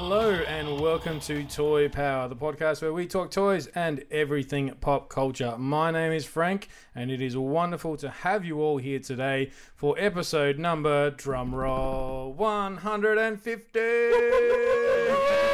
Hello and welcome to Toy Power, the podcast where we talk toys and everything pop culture. My name is Frank, and it is wonderful to have you all here today for episode number drumroll 150.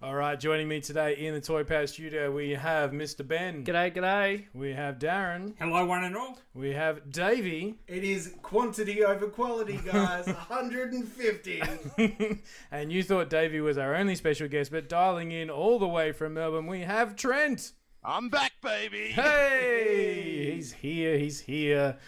All right, joining me today in the Toy Power studio, we have Mr. Ben. G'day, g'day. We have Darren. Hello, one and all. We have Davey. It is quantity over quality, guys. 150. and you thought Davey was our only special guest, but dialing in all the way from Melbourne, we have Trent. I'm back, baby. Hey, he's here. He's here.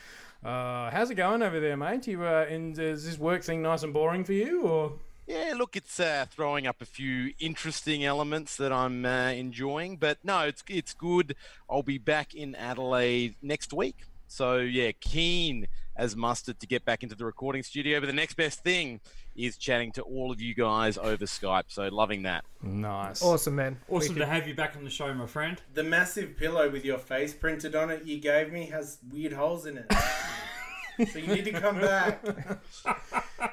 Uh, how's it going over there, mate? You uh, in, is this work thing nice and boring for you, or Yeah, look, it's uh, throwing up a few interesting elements that I'm uh, enjoying, but no, it's it's good. I'll be back in Adelaide next week, so yeah, keen as mustard to get back into the recording studio. But the next best thing is chatting to all of you guys over Skype. So loving that. nice? Awesome, man. Awesome to have you back on the show, my friend. the massive pillow with your face printed on it you gave me has weird holes in it. so you need to come back.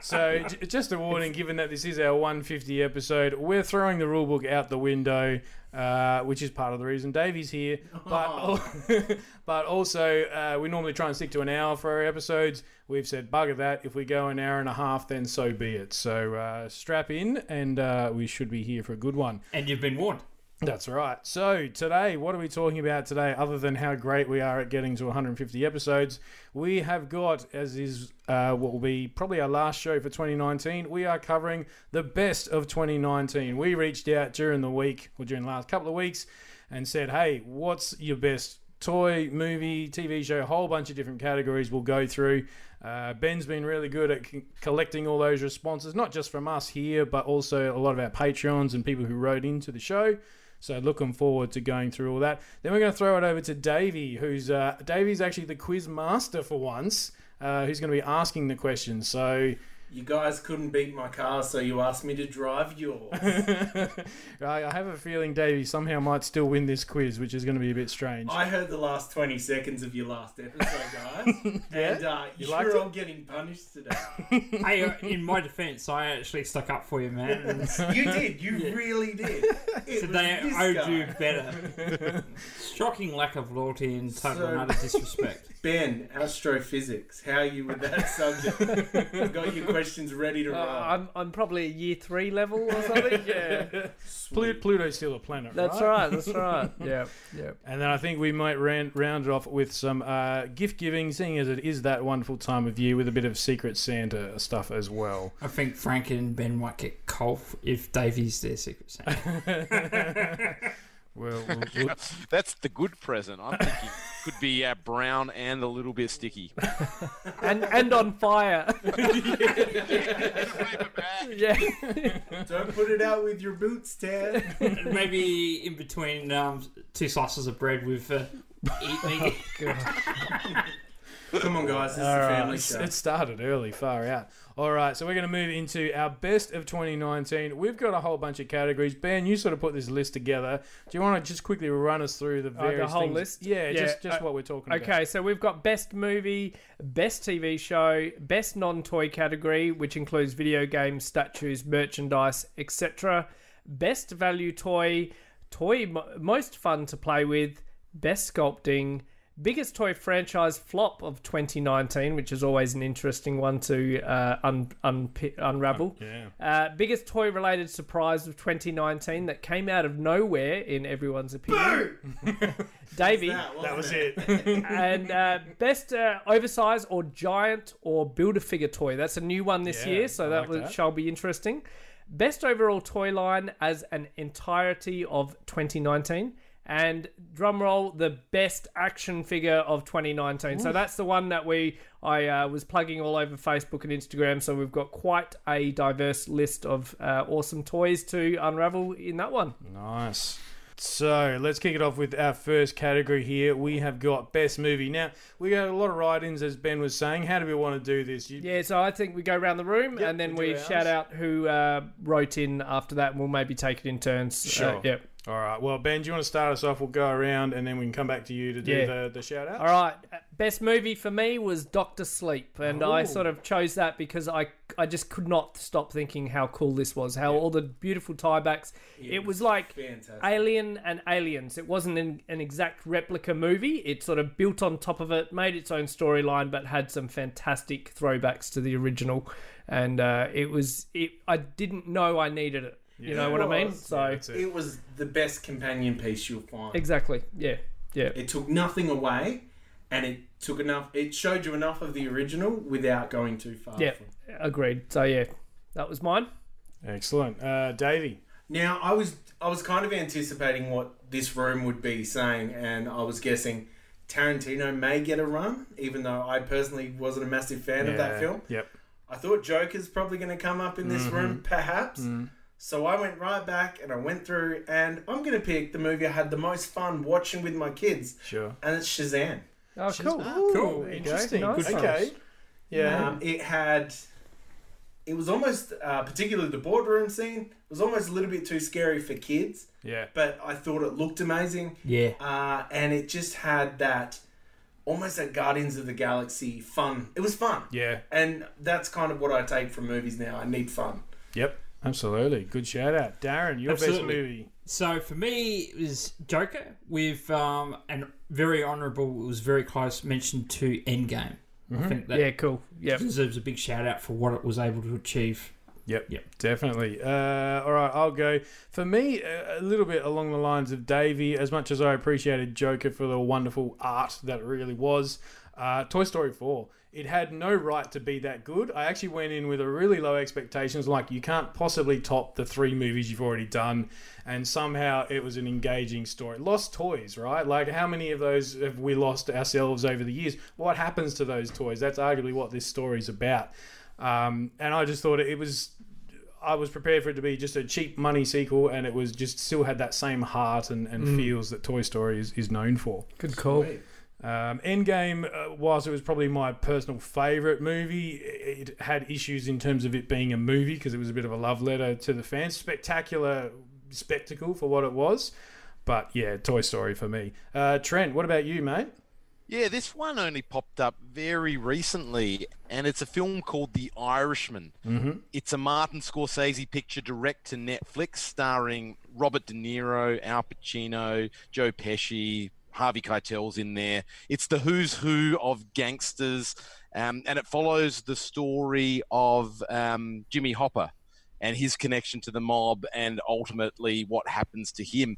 So, j- just a warning, given that this is our 150 episode, we're throwing the rulebook out the window, uh, which is part of the reason Davey's here. But, al- but also, uh, we normally try and stick to an hour for our episodes. We've said, bugger that. If we go an hour and a half, then so be it. So, uh, strap in, and uh, we should be here for a good one. And you've been warned. That's right. So today, what are we talking about today? Other than how great we are at getting to 150 episodes, we have got, as is uh, what will be probably our last show for 2019. We are covering the best of 2019. We reached out during the week or during the last couple of weeks and said, "Hey, what's your best toy, movie, TV show? A whole bunch of different categories we'll go through." Uh, Ben's been really good at c- collecting all those responses, not just from us here, but also a lot of our Patreons and people who wrote into the show. So looking forward to going through all that. Then we're going to throw it over to Davey, who's uh, Davey's actually the quiz master for once, uh, who's going to be asking the questions. So You guys couldn't beat my car, so you asked me to drive yours. I I have a feeling Davey somehow might still win this quiz, which is going to be a bit strange. I heard the last 20 seconds of your last episode, guys. And uh, You you liked sure it? I'm getting punished today. hey, uh, in my defence, I actually stuck up for you, man. You did. You really did. It today I owed guy. you better. Shocking lack of loyalty and total So- and utter disrespect. Ben, astrophysics. How are you with that subject? I've got your questions ready to Uh, roll. I'm, I'm probably a year three level or something. yeah. Plu- Pluto's still a planet, That's right. That's right. Yeah. Yeah. And then I think we might ran- round it off with some uh, gift giving, seeing as it is that wonderful time of year with a bit of Secret Santa stuff as well. I think Frank and Ben might get cold if Davey's their secret Santa. Well, we'll, we'll, That's the good present. I'm thinking could be uh, brown and a little bit sticky. And and on fire. yeah. Don't put it out with your boots, Ted. Maybe in between um, two slices of bread with uh, eating. Come on, guys. This is All a right, family it's- show. It started early, far out. All right, so we're going to move into our best of 2019. We've got a whole bunch of categories. Ben, you sort of put this list together. Do you want to just quickly run us through the the various whole things? list? Yeah, Yeah, just just uh, what we're talking about. Okay, so we've got best movie, best TV show, best non-toy category, which includes video games, statues, merchandise, etc. Best value toy, toy mo- most fun to play with, best sculpting, biggest toy franchise flop of 2019, which is always an interesting one to uh, un- un- unravel. Yeah. Uh, biggest toy related surprise of 2019 that came out of nowhere, in everyone's opinion. Davey. That was it. and uh, best uh, oversized or giant or build a figure toy. That's a new one this Yeah, year, so that, like will, that. shall be interesting. Best overall toy line as an entirety of 2019, and drumroll, the best action figure of 2019. So that's the one that we I uh, was plugging all over Facebook and Instagram. So we've got quite a diverse list of uh, awesome toys to unravel in that one. Nice. So let's kick it off with our first category here. We have got best movie. Now we got a lot of write-ins, as Ben was saying. How do we want to do this? You, Yeah, so I think we go around the room Yep, and then we'll we shout out who uh, wrote in after that, and we'll maybe take it in turns. Uh, Sure. yep. All right. Well, Ben, do you want to start us off? We'll go around, and then we can come back to you to do Yeah. the, the shout out. All right. Best movie for me was Doctor Sleep, and I sort of chose that because I I just could not stop thinking how cool this was, how all the beautiful tiebacks. it was like Fantastic. Alien and Aliens. It wasn't an, an exact replica movie. It sort of built on top of it, made its own storyline, but had some fantastic throwbacks to the original. And uh, it was it. I didn't know I needed it. You know what I mean? was. So That's it. It was the best companion piece you'll find. exactly. Yeah. Yeah. It took nothing away, and it took enough. It showed you enough of the original without going too far. Yeah. from- Agreed. So yeah, that was mine. Excellent. Uh, Davey. Now I was I was kind of anticipating what this room would be saying, and I was guessing Tarantino may get a run, even though I personally wasn't a massive fan of that Yeah. film. Yep. I thought Joker's probably going to come up in this room, perhaps. So I went right back and I went through, and I'm going to pick the movie I had the most fun watching with my kids, Sure. and it's Shazam. Oh, cool. cool. There you go. Interesting. Nice. Okay. Yeah. Um, it had. It was almost, uh, particularly the boardroom scene, it was almost a little bit too scary for kids, yeah. but I thought it looked amazing. Yeah. uh, and it just had that almost that Guardians of the Galaxy fun. It was fun, Yeah. and that's kind of what I take from movies now. I need fun. Yep. Absolutely. Good shout out. Darren, your Absolutely. best movie. So for me, it was Joker with um, and very honourable. It was very close mention to Endgame. I think that Yeah, cool. Yeah. deserves a big shout out for what it was able to achieve. Yep. Yep. Definitely. Uh, all right, I'll go. For me, a a little bit along the lines of Davey, as much as I appreciated Joker for the wonderful art that it really was, uh, Toy Story 4. It had no right to be that good. I actually went in with a really low expectations, like you can't possibly top the three movies you've already done, and somehow it was an engaging story. Lost toys, right? Like how many of those have we lost ourselves over the years? What happens to those toys? That's arguably what this story's about. Um, and I just thought it was I was prepared for it to be just a cheap money sequel, and it was just still had that same heart and, and feels that Toy Story is, is known for. Good call. Um, Endgame, uh, whilst it was probably my personal favourite movie, it had issues in terms of it being a movie because it was a bit of a love letter to the fans. Spectacular spectacle for what it was, but yeah, Toy Story for me. Uh, Trent, what about you, mate? Yeah, this one only popped up very recently, and it's a film called The Irishman. Mm-hmm. It's a Martin Scorsese picture direct to Netflix, starring Robert De Niro, Al Pacino, Joe Pesci, Harvey Keitel's in there. It's the who's who of gangsters, um, and it follows the story of um, Jimmy Hoffa and his connection to the mob, and ultimately what happens to him.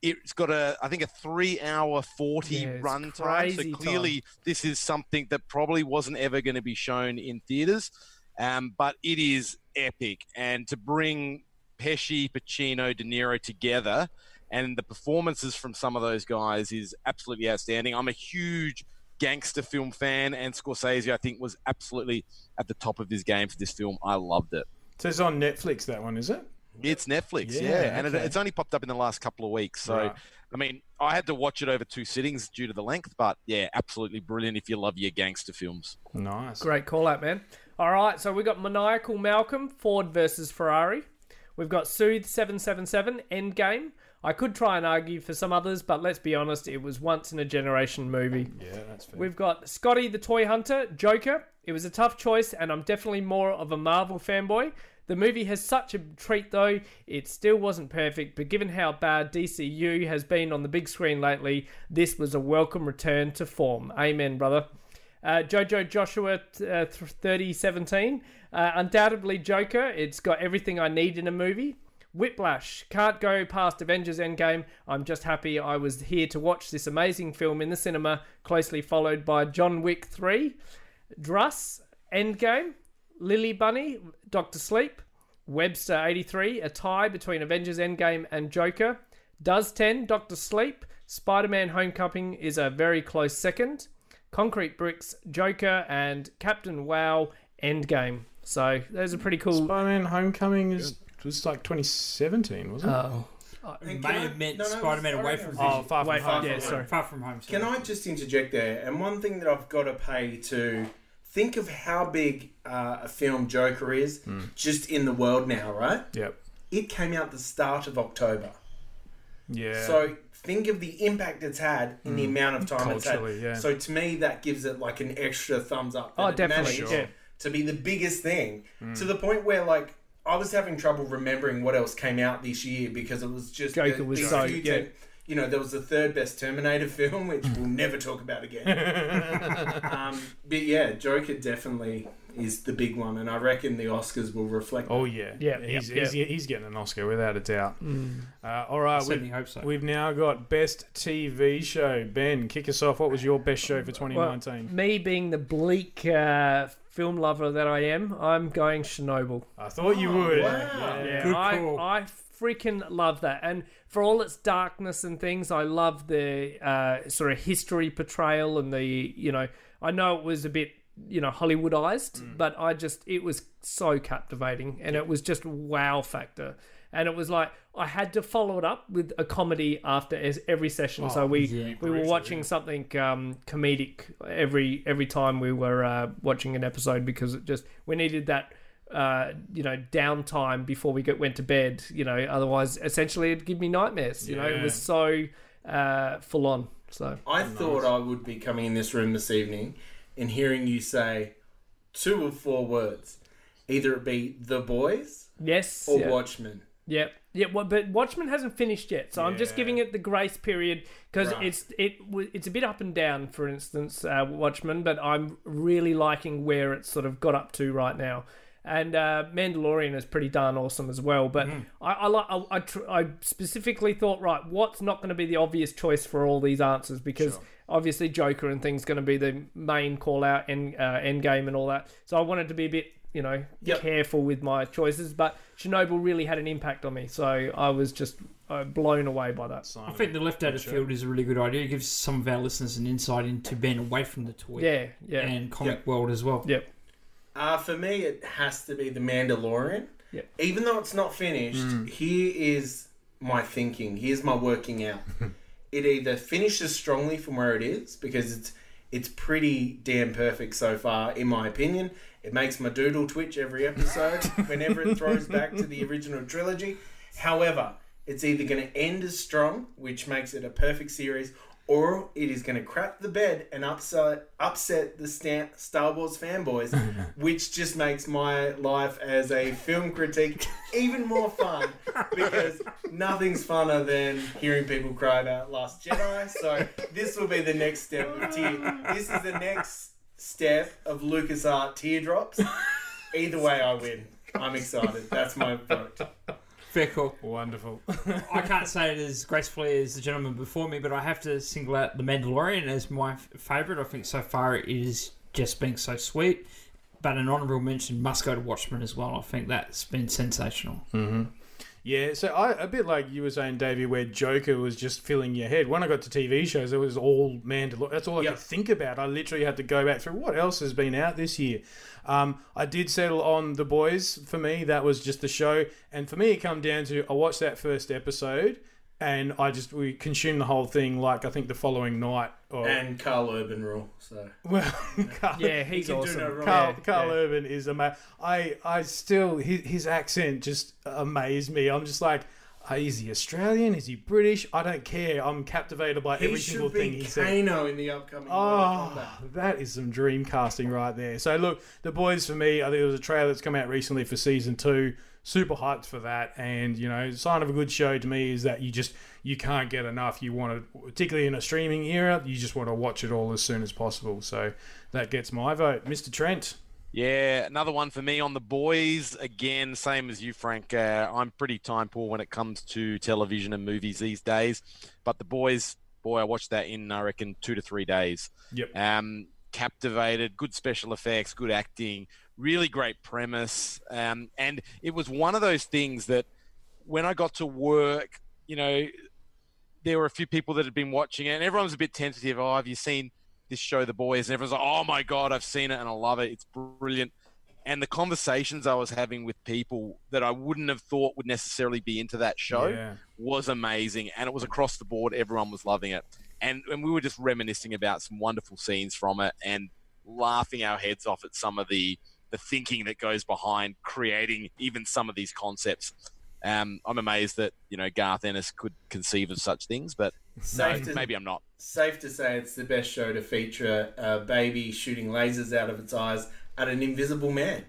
It's got a, I think, a three-hour, forty Yeah, run time. So clearly, this is something that probably wasn't ever going to be shown in theaters, um, but it is epic. And to bring Pesci, Pacino, De Niro together, and the performances from some of those guys is absolutely outstanding. I'm a huge gangster film fan, and Scorsese, I think, was absolutely at the top of his game for this film. I loved it. So it's on Netflix, that one, is it? It's Netflix, yeah, Yeah, and it, it's only popped up in the last couple of weeks. So, Right. I mean, I had to watch it over two sittings due to the length, but yeah, absolutely brilliant if you love your gangster films. Nice. Great call out, man. All right, so we got Maniacal Malcolm, Ford versus Ferrari. We've got Soothe 777, Endgame. I could try and argue for some others, but let's be honest, it was once in a generation movie. Yeah, that's fair. We've got Scotty the Toy Hunter, Joker. It was a tough choice, and I'm definitely more of a Marvel fanboy. The movie has such a treat, though. It still wasn't perfect, but given how bad DCU has been on the big screen lately, this was a welcome return to form. Amen, brother. Uh, Jojo Joshua uh, 3017. Uh, undoubtedly Joker. It's got everything I need in a movie. Whiplash. Can't go past Avengers Endgame. I'm just happy I was here to watch this amazing film in the cinema, closely followed by John Wick 3. Druss. Endgame. Lily Bunny. Doctor Sleep. Webster 83. A tie between Avengers Endgame and Joker. Does 10, Doctor Sleep, Spider Man Homecoming is a very close second. Concrete Bricks, Joker, and Captain WoW Endgame. So those are pretty cool. Spider-Man: Homecoming is was like 2017, wasn't it? Oh, uh, It May can I- have meant no, no, Spider-Man away from no. oh, far from wait, home. yeah, sorry. Far from home. Can. I just interject there? And one thing that I've got to pay to think of how big uh, a film Joker is hmm. just in the world now, right? Yep. It came out the start of October. Yeah. So think of the impact it's had in the hmm. amount of time it's had. Culturally, yeah. So to me, that gives it like an extra thumbs up. Oh, definitely, managed yeah. To be the biggest thing hmm. to the point where like I was having trouble remembering what else came out this year because it was just Joker the- was so- few yeah. ten- you know, there was the third best Terminator film, which we'll never talk about again. um, but yeah, Joker definitely is the big one, and I reckon the Oscars will reflect. Oh yeah, Yeah, He's, yeah, he's, he's getting an Oscar without a doubt. Uh, all right, Certainly we've, hope so. we've now got best TV show. Ben, kick us off. What was your best show for 2019? me being the bleak uh, film lover that I am, I'm going Chernobyl. I thought you would. wow. Yeah. Yeah, Good I, call. I freaking love that. And for all its darkness and things, I love the uh, sort of history portrayal and the, you know, I know it was a bit, you know, Hollywoodized, but I just, it was so captivating and it was just wow factor. And it was like I had to follow it up with a comedy after es- every session. so we yeah. we were watching something um, comedic every every time we were uh, watching an episode because it just we needed that uh, you know downtime before we get, went to bed. You know, otherwise, essentially, it'd give me nightmares. You know, it was so uh, full on. So I thought I would be coming in this room this evening and hearing you say two or four words. Either it be The Boys yes, or yeah. Watchmen. Yeah, yeah. Well, but Watchmen hasn't finished yet, so I'm just Yeah. giving it the grace period because Right. it's it w- it's a bit up and down. For instance, uh, Watchmen, but I'm really liking where it's sort of got up to right now. And uh, Mandalorian is pretty darn awesome as well. But I, I like I, I, tr- I specifically thought right, what's not going to be the obvious choice for all these answers because obviously Joker and things going to be the main call out and uh, end game and all that. So I wanted to be a bit you know Yep. careful with my choices. But Chernobyl really had an impact on me, so I was just uh, blown away by that. I think the left out of field is a really good idea. It gives some of our listeners an insight into being away from the toy Yeah, yeah, and comic Yep. world as well. yep. Uh, for me, it has to be The Mandalorian. Yep. Even though it's not finished, here is my thinking. Here's my working out. it either finishes strongly from where it is because it's it's pretty damn perfect so far, in my opinion. It makes my doodle twitch every episode whenever it throws back to the original trilogy. However, it's either going to end as strong, which makes it a perfect series, or it is going to crap the bed and upset upset the Star Wars fanboys, which just makes my life as a film critic even more fun because nothing's funner than hearing people cry about Last Jedi. So this will be the next step of tear. This is the next step of LucasArt teardrops. Either way, I win. I'm excited. That's my vote. Fair call. Wonderful. I can't say it as gracefully as the gentleman before me, but I have to single out The Mandalorian as my f- favourite. I think so far it is just being so sweet. But an honourable mention must go to Watchmen as well. I think that's been sensational. Mm-hmm. Yeah, so I a bit like you were saying, Davey, where Joker was just filling your head. When I got to TV shows, it was all Mandalorian. That's all I Yep. could think about. I literally had to go back through what else has been out this year. Um, I did settle on The Boys. For me, that was just the show, and for me, it come down to I watched that first episode, and I just we consumed the whole thing like I think the following night. Or, And Karl Urban rule. So well, Karl, Yeah, he's can do awesome. no. Karl, Yeah, Karl yeah. Urban is amazing. I, I still his, his accent just amazed me. I'm just like, uh, is he Australian? Is he British? I don't care. I'm captivated by he every single should thing be he said. Kano in the upcoming Oh, that is some dream casting right there. So look, the boys for me, I think there was a trailer that's come out recently for season two. Super hyped for that, and you know, sign of a good show to me is that you just you can't get enough. You want to, particularly in a streaming era, you just want to watch it all as soon as possible. So that gets my vote, Mr. Trent. Yeah, another one for me on the boys. Again, same as you, Frank. Uh, I'm pretty time poor when it comes to television and movies these days. But the boys, boy, I watched that in, I reckon, two to three days. Yep. Um, captivated, good special effects, good acting, really great premise. Um, and it was one of those things that when I got to work, you know, there were a few people that had been watching it, and everyone was a bit tentative. Oh, have you seen this show, The Boys? And everyone's like, oh my god, I've seen it and I love it. It's brilliant. And the conversations I was having with people that I wouldn't have thought would necessarily be into that show Yeah. was amazing, and it was across the board. Everyone was loving it, and and we were just reminiscing about some wonderful scenes from it, and laughing our heads off at some of the the thinking that goes behind creating even some of these concepts. Um, I'm amazed that you know Garth Ennis could conceive of such things, but no, to, maybe I'm not. safe to say it's the best show to feature a baby shooting lasers out of its eyes at an invisible man.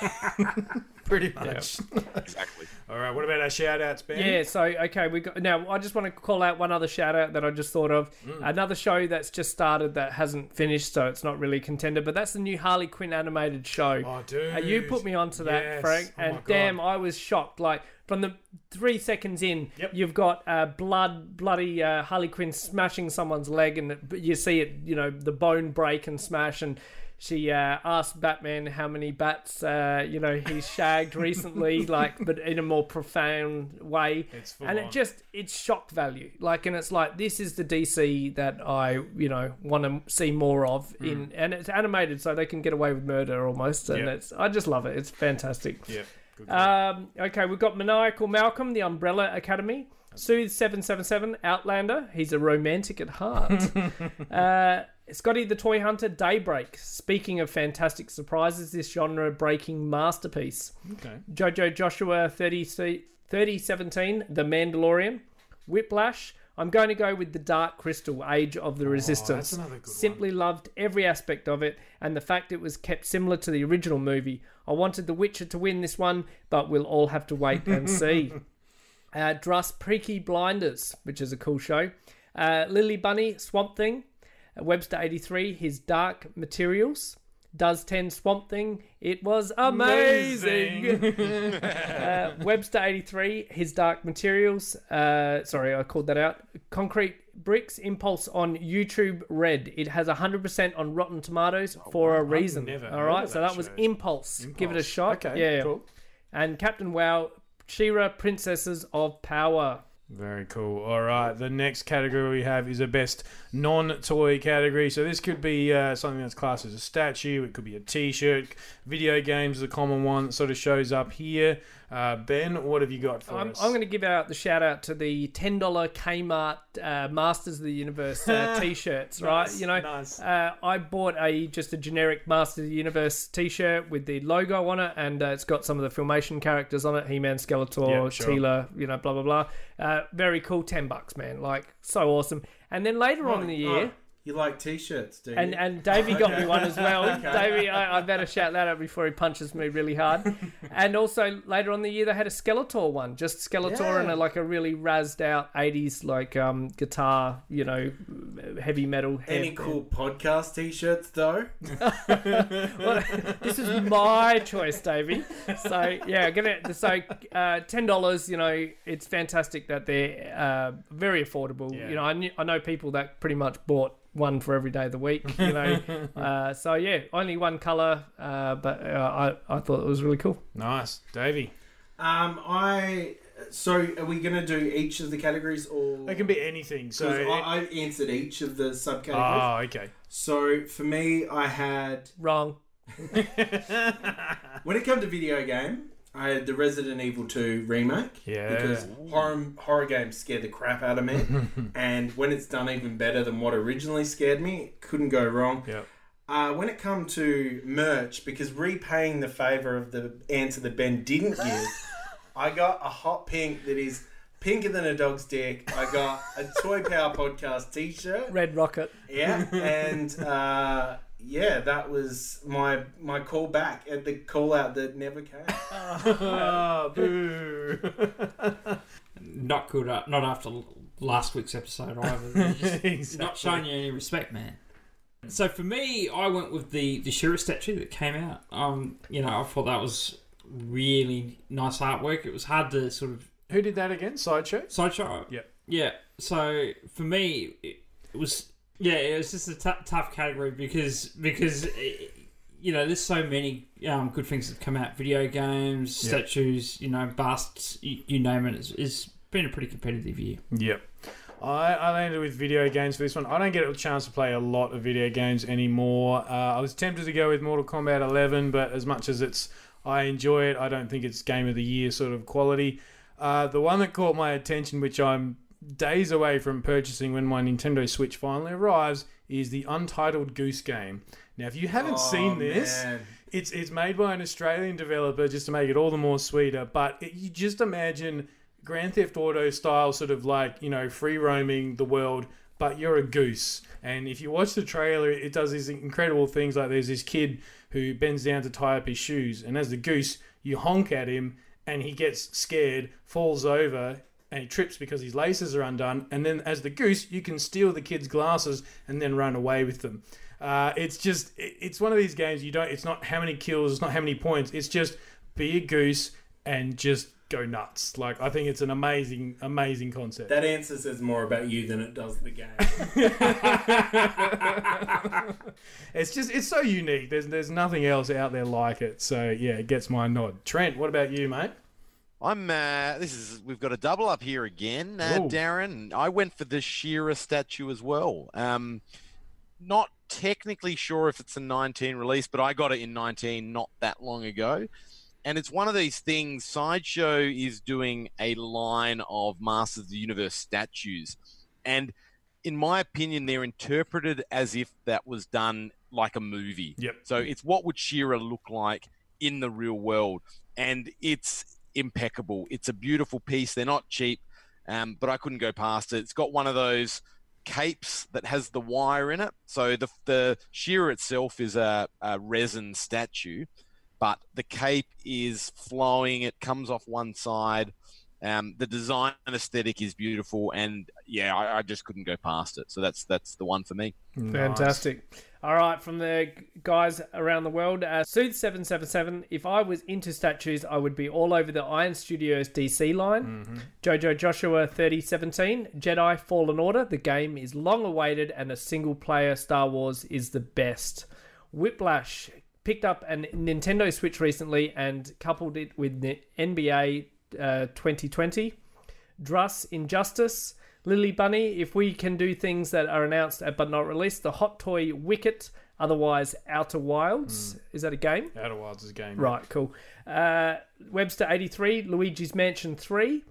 Pretty much. Exactly. All right. What about our shout outs, Ben? Yeah, so okay, we got now. I just want to call out one other shout out that I just thought of. Another show that's just started that hasn't finished, so it's not really a contender. But that's the new Harley Quinn animated show. Oh, dude. Uh, you put me onto that, Yes. Frank, Oh, and God. damn, I was shocked. Like from the three seconds in, Yep. you've got uh, blood, bloody uh, Harley Quinn smashing someone's leg, and you see it, you know, the bone break and smash, and she uh, asked Batman how many bats, uh, you know, he's shagged recently, like, but in a more profound way, and on. it just it's shock value, like, and it's like this is the DC that I, you know, want to see more of in, and it's animated, so they can get away with murder almost, and. Yeah. it's I just love it. It's fantastic. Yeah. Um, okay, we've got Maniacal Malcolm, the Umbrella Academy. Soothe seven seven seven, Outlander. He's a romantic at heart. uh, Scotty the Toy Hunter, Daybreak. Speaking of fantastic surprises, this genre-breaking masterpiece. okay. Jojo Joshua 30, 3017, The Mandalorian. Whiplash. I'm going to go with The Dark Crystal, Age of the Resistance. Oh, another good one. Simply loved every aspect of it and the fact it was kept similar to the original movie. I wanted The Witcher to win this one, but we'll all have to wait and see. Uh, Druss Peaky Blinders, which is a cool show. Uh, Lily Bunny, Swamp Thing. Webster 83, his Dark Materials. Does 10 Swamp Thing. It was amazing. uh, Webster 83, his Dark Materials. Uh, sorry, I called that out. Concrete Bricks Impulse on YouTube Red. It has 100% on Rotten Tomatoes for a reason. All heard so that that was show. Impulse. Give it a shot. Okay, yeah. cool. And Captain WoW, She-Ra Princesses of Power. Very cool. All right, the next category we have is a best non-toy category. So this could be uh, something that's classed as a statue. It could be a T-shirt. Video games is a common one that sort of shows up here. Uh, ben, what have you got for I'm, us? I'm going to give out the shout out to the $10 Kmart uh, Masters of the Universe uh, t shirts, right? Nice, You know, nice. uh, I bought a just a generic Masters of the Universe t shirt with the logo on it, and uh, it's got some of the Filmation characters on it He Man, Skeletor, sure. Teela, you know, blah, blah, blah. Uh, very cool, 10 bucks, man. Like, so awesome. And then later on in the year. Oh, you like t-shirts, do you? And and Davey got me one as well. Davey, I, I better shout that out before he punches me really hard. and also later on in the year they had a Skeletor one, just Skeletor Yeah. and a, like a really razzed out '80s like um, guitar, you know, heavy metal. Any cool podcast t-shirts though? Well, this is my choice, Davey. So yeah, get it. So uh, ten dollars. You know, it's fantastic that they're uh, very affordable. Yeah. You know, I, knew, I know people that pretty much bought one for every day of the week. You know, uh, so yeah, only one color, uh, but uh, I I thought it was really cool. nice, Davey. Um, I. So, are we going to do each of the categories, or It can be anything. So, 'Cause I, I answered each of the subcategories. oh, okay. So for me, I had Wrong. when it comes to video game, I had the Resident Evil 2 remake Yeah. because horror horror games scare the crap out of me, and when it's done even better than what originally scared me, it couldn't go wrong. Yep. Uh, when it come to merch, because repaying the favor of the answer that Ben didn't give, I got a hot pink that is pinker than a dog's dick. I got a Toy Power Podcast T-shirt. Red Rocket. Yeah, and uh, yeah, that was my my call back at the call out that never came. oh, boo. Not good. uh, Not after last week's episode either. They're Exactly. Not showing you any respect, man. So for me, I went with the the She-Ra statue that came out. Um, you know, I thought that was really nice artwork. It was hard to sort of Who did that again? Sideshow? sideshow. Yep. Yeah. So for me, it, it was yeah, it was just a t- tough category because because eh, you know there's so many um, good things that come out. Video games, Yep. statues, you know, busts, you, you name it. It's, it's been a pretty competitive year. Yep. I, I landed with video games for this one. I don't get a chance to play a lot of video games anymore. Uh, I was tempted to go with Mortal Kombat 11, but as much as it's I enjoy it, I don't think it's game of the year sort of quality. Uh, the one that caught my attention, which I'm days away from purchasing when my Nintendo Switch finally arrives, is the Untitled Goose Game. Now, if you haven't oh, seen Oh, this, man. it's it's made by an Australian developer just to make it all the more sweeter. But it, you just imagine Grand Theft Auto style, sort of like you know free roaming the world, but you're a goose. And if you watch the trailer, it does these incredible things. Like there's this kid who bends down to tie up his shoes, and as the goose, you honk at him, and he gets scared, falls over. And he trips because his laces are undone. And then, as the goose, you can steal the kid's glasses and then run away with them. Uh, it's just, it's one of these games you don't it's not how many kills it's not how many points it's just be a goose and just go nuts like i think it's an amazing amazing concept That answer says more about you than it does the game. it's just it's so unique there's there's nothing else out there like it so yeah it gets my nod trent what about you mate I'm. Uh, this is. We've got a double up here again, uh, Darren. I went for the She-Ra statue as well. Um, not technically sure if it's a 19 release, but I got it in 19 not that long ago. And it's one of these things. Sideshow is doing a line of Masters of the Universe statues, and in my opinion, they're interpreted as if that was done like a movie. Yep. So it's what would She-Ra look like in the real world, and it's impeccable. It's a beautiful piece. They're not cheap, um, but I couldn't go past it. It's got one of those capes that has the wire in it. So the the She-Ra itself is a, a resin statue, but the cape is flowing. It comes off one side. Um, the design and aesthetic is beautiful, and yeah, I, I just couldn't go past it. So that's that's the one for me. Fantastic. All right, from the guys around the world, uh, Sooth777. If I was into statues, I would be all over the Iron Studios DC line. Jojo Joshua 3017, Jedi Fallen Order. The game is long awaited and a single player Star Wars is the best. Whiplash picked up a Nintendo Switch recently and coupled it with the NBA uh, 2020. Druss Injustice, Lily Bunny, if we can do things that are announced but not released, the Hot Toy Wicket, otherwise Outer Wilds. Is that a game? Outer Wilds is a game Right, cool. Uh, Webster 83, Luigi's Mansion 3,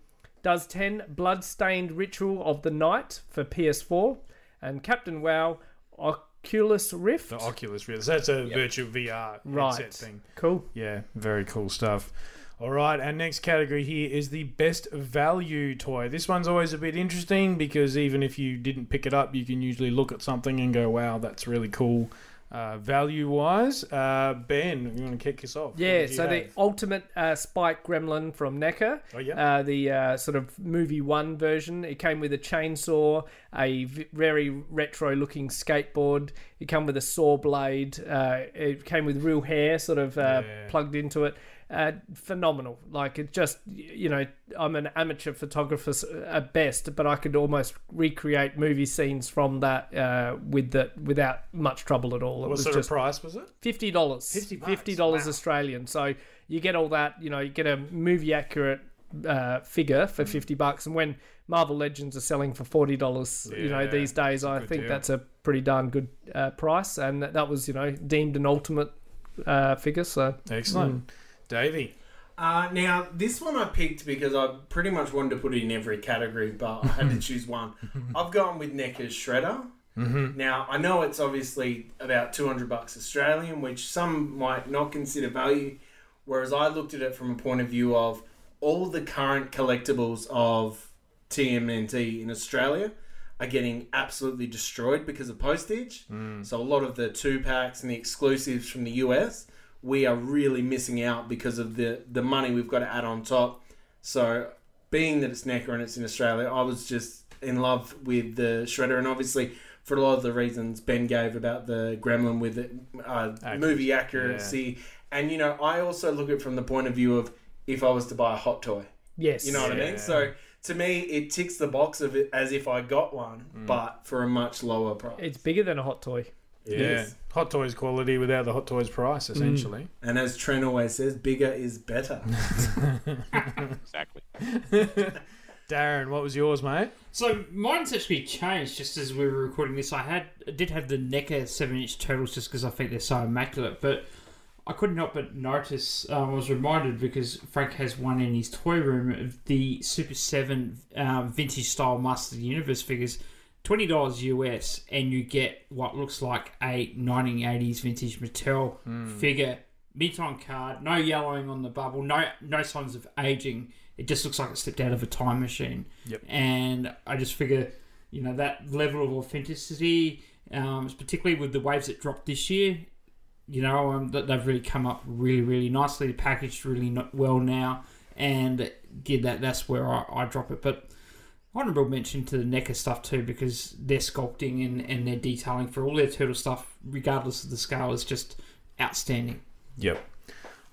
Does 10, Bloodstained Ritual of the Night for PS4, and Captain WoW, Oculus Rift. the oculus Rift. that's a virtual vr Right. headset thing Cool. Yeah, very cool stuff. All right, our next category here is the best value toy. This one's always a bit interesting because even if you didn't pick it up, you can usually look at something and go, "Wow, that's really cool." Uh, value wise, uh, Ben, you want to kick us off? Yeah, so the ultimate uh, Spike Gremlin from NECA. Oh, yeah. Uh, the uh, sort of movie one version. It came with a chainsaw, a very retro looking skateboard. It came with a saw blade. Uh, it came with real hair sort of uh, Yeah. plugged into it. Uh, phenomenal. Like it just, you know, I'm an amateur photographer at best, but I could almost recreate movie scenes from that uh, with that without much trouble at all. It what was sort of price was it? fifty dollars. 50 dollars wow. Australian. So you get all that. You know, you get a movie accurate uh, figure Mm. for fifty bucks, and when Marvel Legends are selling for forty dollars, you know, Yeah, these days, I think deal. that's a pretty darn good uh, price, and that was you know deemed an ultimate uh, figure. So Excellent, Davey. Uh, now, this one I picked because I pretty much wanted to put it in every category, but I had to choose one. I've gone with NECA's Shredder. Mm-hmm. Now, I know it's obviously about 200 bucks Australian, which some might not consider value, whereas I looked at it from a point of view of all the current collectibles of TMNT in Australia are getting absolutely destroyed because of postage. So a lot of the two packs and the exclusives from the US, we are really missing out because of the the money we've got to add on top. So being that it's NECA and it's in Australia, I was just in love with the shredder, and obviously for a lot of the reasons Ben gave about the Gremlin with it, uh, Accuracy, movie accuracy, and you know I also look at it from the point of view of if I was to buy a hot toy. yes, You know what I mean? So to me, it ticks the box of it as if I got one, but for a much lower price. it's bigger than a hot toy. Yeah, Yes. Hot Toys quality without the Hot Toys price, essentially. And as Trent always says, bigger is better. Exactly. Darren, what was yours, mate? So mine's actually changed just as we were recording this. I had I did have the NECA seven inch turtles just because I think they're so immaculate, but I couldn't help but notice. Um, I was reminded because Frank has one in his toy room of the Super Seven um, vintage style Master of the Universe figures. Twenty dollars US, and you get what looks like a 1980s vintage Mattel figure, mint on card, no yellowing on the bubble, no no signs of aging. It just looks like it slipped out of a time machine. Yep. And I just figure, you know, that level of authenticity, um, particularly with the waves that dropped this year, you know, um, that they've really come up really, really nicely, packaged really well now, and yeah, that that's where I, I drop it. But honorable mention to the NECA stuff too, because their sculpting and, and their detailing for all their turtle stuff, regardless of the scale, is just outstanding. Yep.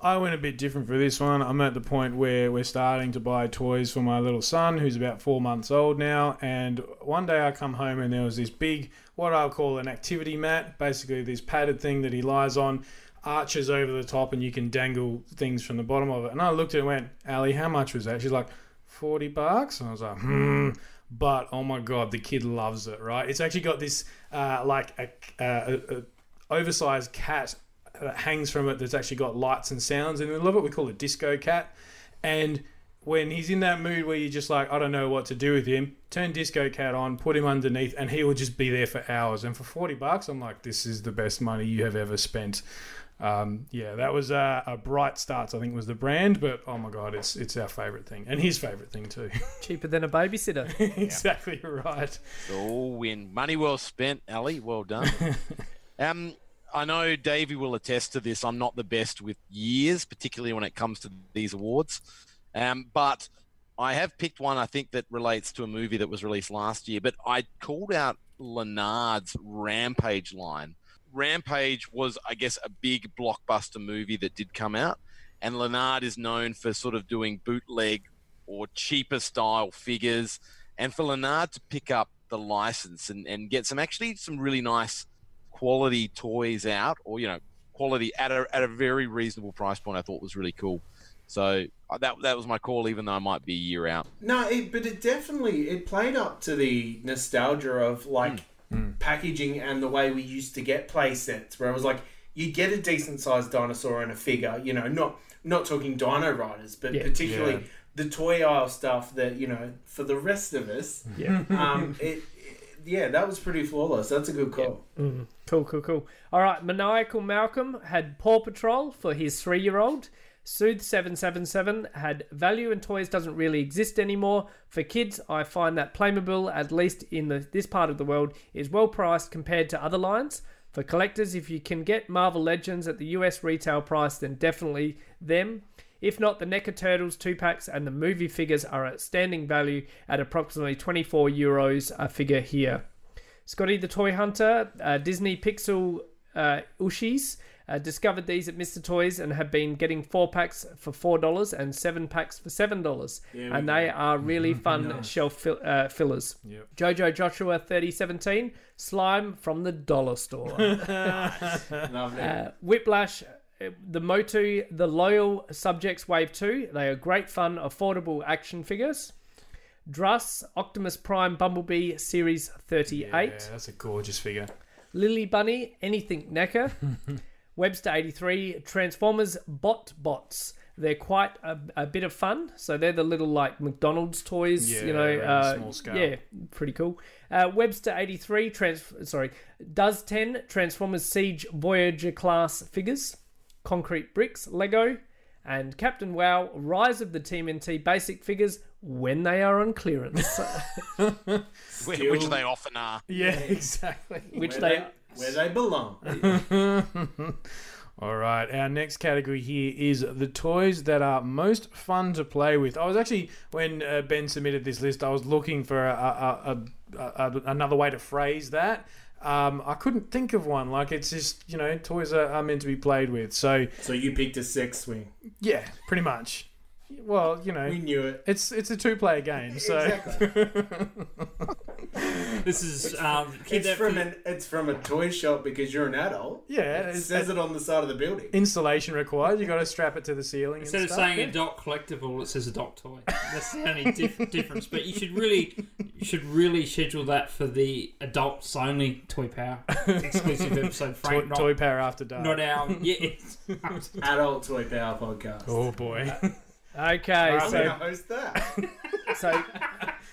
I went a bit different for this one. I'm at the point where we're starting to buy toys for my little son, who's about four months old now. And one day I come home and there was this big, what I'll call an activity mat, basically this padded thing that he lies on, arches over the top, and you can dangle things from the bottom of it. And I looked at it and went, Ali, how much was that? She's like, 40 bucks. And I was like, hmm. But oh my god, the kid loves it, right? It's actually got this uh, like a, a, a oversized cat that hangs from it that's actually got lights and sounds in the of it. We call it Disco Cat. And when he's in that mood where you're just like, I don't know what to do with him, turn Disco Cat on, put him underneath, and he will just be there for hours. And for 40 bucks, I'm like, this is the best money you have ever spent. Um, yeah, that was uh, a Bright Starts, I think was the brand, but oh my god, it's it's our favourite thing. And his favourite thing too. Cheaper than a babysitter. exactly right. All win. Money well spent, Ali. Well done. um, I know Davey will attest to this. I'm not the best with years, particularly when it comes to these awards. Um, but I have picked one I think that relates to a movie that was released last year. But I called out Lanard's Rampage line. Rampage was, I guess, a big blockbuster movie that did come out. And Lanard is known for sort of doing bootleg or cheaper style figures. And for Lanard to pick up the license and, and get some actually some really nice quality toys out, or you know, quality at a at a very reasonable price point, I thought was really cool. So uh, that that was my call, even though I might be a year out. No, it, but it definitely it played up to the nostalgia of like Mm. packaging and the way we used to get play sets, where it was like you get a decent sized dinosaur and a figure. You know, not not talking Dino Riders, but Yeah. particularly Yeah. the toy aisle stuff that you know for the rest of us. Mm. Yeah. Um, it, it yeah, that was pretty flawless. That's a good call. Mm. Cool, cool, cool. All right, Maniacal Malcolm had Paw Patrol for his three year old. Sooth777 had Value and Toys doesn't really exist anymore. For kids, I find that Playmobil, at least in the, this part of the world, is well priced compared to other lines. For collectors, if you can get Marvel Legends at the US retail price, then definitely them. If not, the NECA Turtles 2 packs and the movie figures are at standing value at approximately 24 euros a figure here. Scotty the Toy Hunter, uh, Disney Pixar uh, Ooshies, uh, discovered these at Mr. Toys and have been getting four packs for four dollars and seven packs for seven dollars, and they are really fun shelf fill, uh, fillers. Yep. Jojo Joshua thirty seventeen slime from the dollar store. Lovely. Uh, Whiplash, uh, the Motu, the Loyal Subjects Wave 2. They are great fun, affordable action figures. Druss, Optimus Prime Bumblebee Series 38. Yeah, that's a gorgeous figure. Lily Bunny, Anything NECA. Webster 83, Transformers Bot Bots. They're quite a, a bit of fun. So they're the little like McDonald's toys, Yeah, you know. really uh, small scale. Yeah, pretty cool. Uh, Webster 83, trans- sorry, does 10 Transformers Siege Voyager class figures, concrete bricks, Lego, and Captain WoW Rise of the TMNT basic figures when they are on clearance, Which, which they often are. Yeah, exactly. which where they where they belong. All right, our next category here is the toys that are most fun to play with. I was actually, when uh, Ben submitted this list, I was looking for a, a, a, another way to phrase that. Um, I couldn't think of one. Like, it's just, you know, toys are, are meant to be played with. So, So you picked a sex swing. yeah, pretty much. Well, you know, We knew it. it's it's a two player game, so This is um, It's from an it's from a toy shop because you're an adult. Yeah, It it's- says it on the side of the building. Installation required. You got to strap it to the ceiling. Instead and of stuff. saying Yeah. adult collectible, it says adult toy. That's the only dif- difference. But you should really, you should really schedule that for the adults only Toy Power exclusive episode. Toy, not, toy power after dark. not our yeah. Adult Toy Power podcast. oh boy, Okay, to so host that. so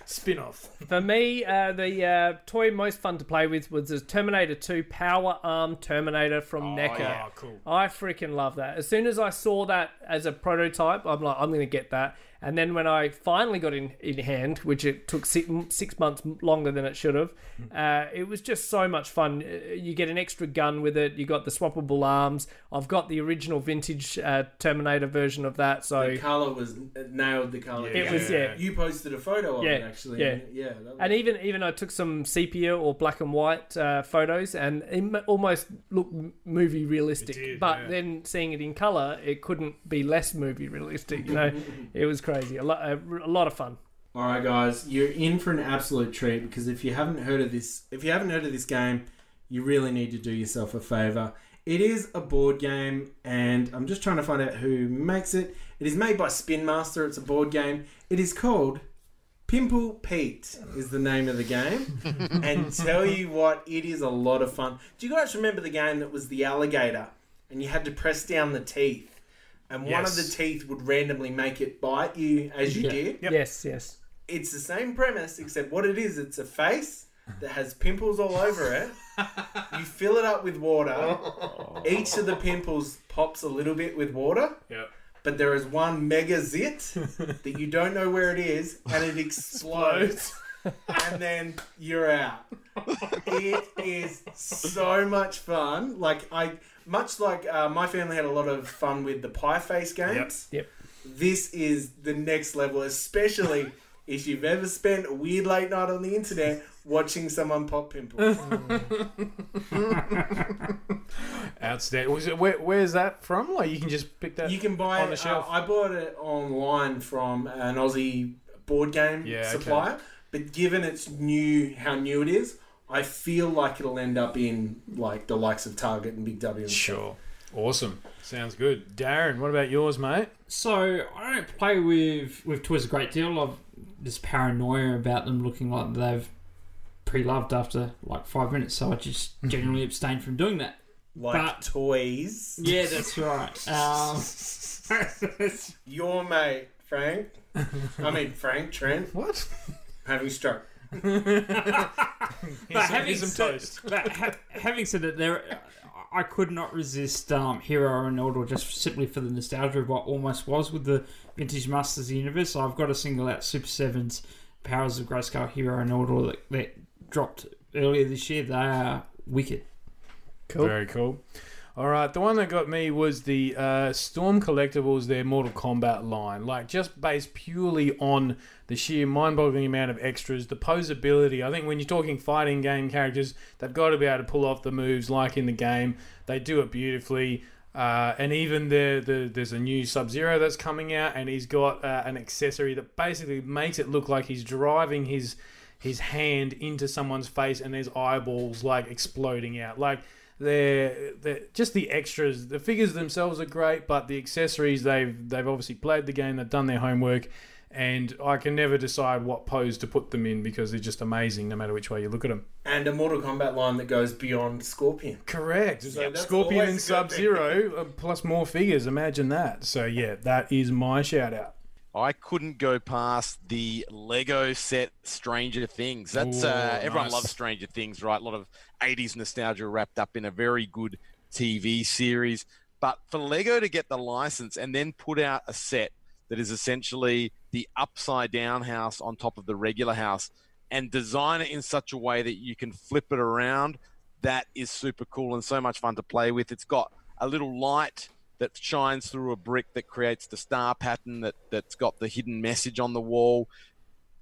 spin off. for me, uh, the uh, toy most fun to play with was the Terminator 2 Power Arm Terminator from NECA. Oh, cool. I freaking love that. As soon as I saw that as a prototype, I'm like, I'm going to get that. And then when I finally got in in hand, which it took six, six months longer than it should have, uh, it was just so much fun. Uh, You get an extra gun with it. You got the swappable arms. I've got the original vintage uh, Terminator version of that. So the color was nailed. The color. Yeah. it was yeah. You posted a photo of Yeah, it actually. yeah. yeah. Was, And even even I took some sepia or black and white uh, photos, and it almost looked movie realistic. It did, but yeah. then seeing it in color, it couldn't be less movie realistic. You know, it was crazy. A lot, a, a lot of fun. All right, guys, you're in for an absolute treat because if you haven't heard of this, if you haven't heard of this game, you really need to do yourself a favor. It is a board game, and I'm just trying to find out who makes it. It is made by Spin Master. It's a board game. It is called Pimple Pete. Is the name of the game, and tell you what, it is a lot of fun. Do you guys remember the game that was the alligator, and you had to press down the teeth? And one of the teeth would randomly make it bite you as you Yeah. did Yep. Yes, yes. it's the same premise, except what it is, it's a face that has pimples all over it. You fill it up with water. Oh. Each of the pimples pops a little bit with water, Yeah. but there is one mega zit that you don't know where it is, and it explodes. and then you're out. It is so much fun. Like I, much like uh, my family had a lot of fun with the pie face games. Yep. This is the next level, especially if you've ever spent a weird late night on the internet watching someone pop pimples. Outstanding. Was it, where, where's that from? Like you can just pick that. You can buy On the it. shelf. Uh, I bought it online from an Aussie board game Yeah, okay. supplier, but given it's new, how new it is, I feel like it'll end up in like the likes of Target and Big W. And stuff. Sure. Awesome. Sounds good. Darren, what about yours, mate? So I don't play with with toys a great deal. I've this paranoia about them looking like they've pre-loved after like five minutes, so I just generally abstain from doing that. Like But- toys. Yeah, that's right. Um, Your mate, Frank. I mean, Frank Trent What? having stroke. Here's but some, having here's some said, toast. but ha- having said that, there, I could not resist um, Hero and Order just simply for the nostalgia of what almost was with the vintage Masters of the Universe. So I've got to single out Super Sevens, Powers of Grayskull, Hero and Order that, that dropped earlier this year. They are wicked. Cool. Very cool. All right, the one that got me was the uh, Storm Collectibles, their Mortal Kombat line. Like, just based purely on the sheer mind boggling amount of extras, the posability. I think when you're talking fighting game characters, they've got to be able to pull off the moves like in the game. They do it beautifully. Uh, and even the, the there's a new Sub Zero that's coming out, and he's got uh, an accessory that basically makes it look like he's driving his his hand into someone's face, and there's eyeballs like exploding out. Like they're, they're just the extras. The figures themselves are great, but the accessories they've they've obviously played the game, they've done their homework, and I can never decide what pose to put them in because they're just amazing no matter which way you look at them. And a Mortal Kombat line that goes beyond Scorpion. Correct. So that's Scorpion and Sub Zero uh, plus more figures. Imagine that. So yeah, that is my shout out. I couldn't go past the Lego set Stranger Things. That's Ooh, uh, everyone nice. loves Stranger Things, right? A lot of 80s nostalgia wrapped up in a very good TV series. But for Lego to get the license and then put out a set that is essentially the upside down house on top of the regular house and design it in such a way that you can flip it around, that is super cool and so much fun to play with. It's got a little light that shines through a brick that creates the star pattern that, that's got the hidden message on the wall.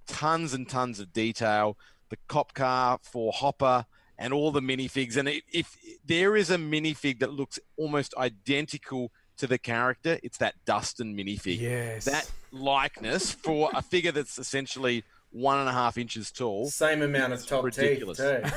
Tons and tons of detail. The cop car for Hopper and all the minifigs. And it, if there is a minifig that looks almost identical to the character, it's that Dustin minifig Yes. that likeness for a figure that's essentially one and a half inches tall. Same amount of It's top ridiculous. teeth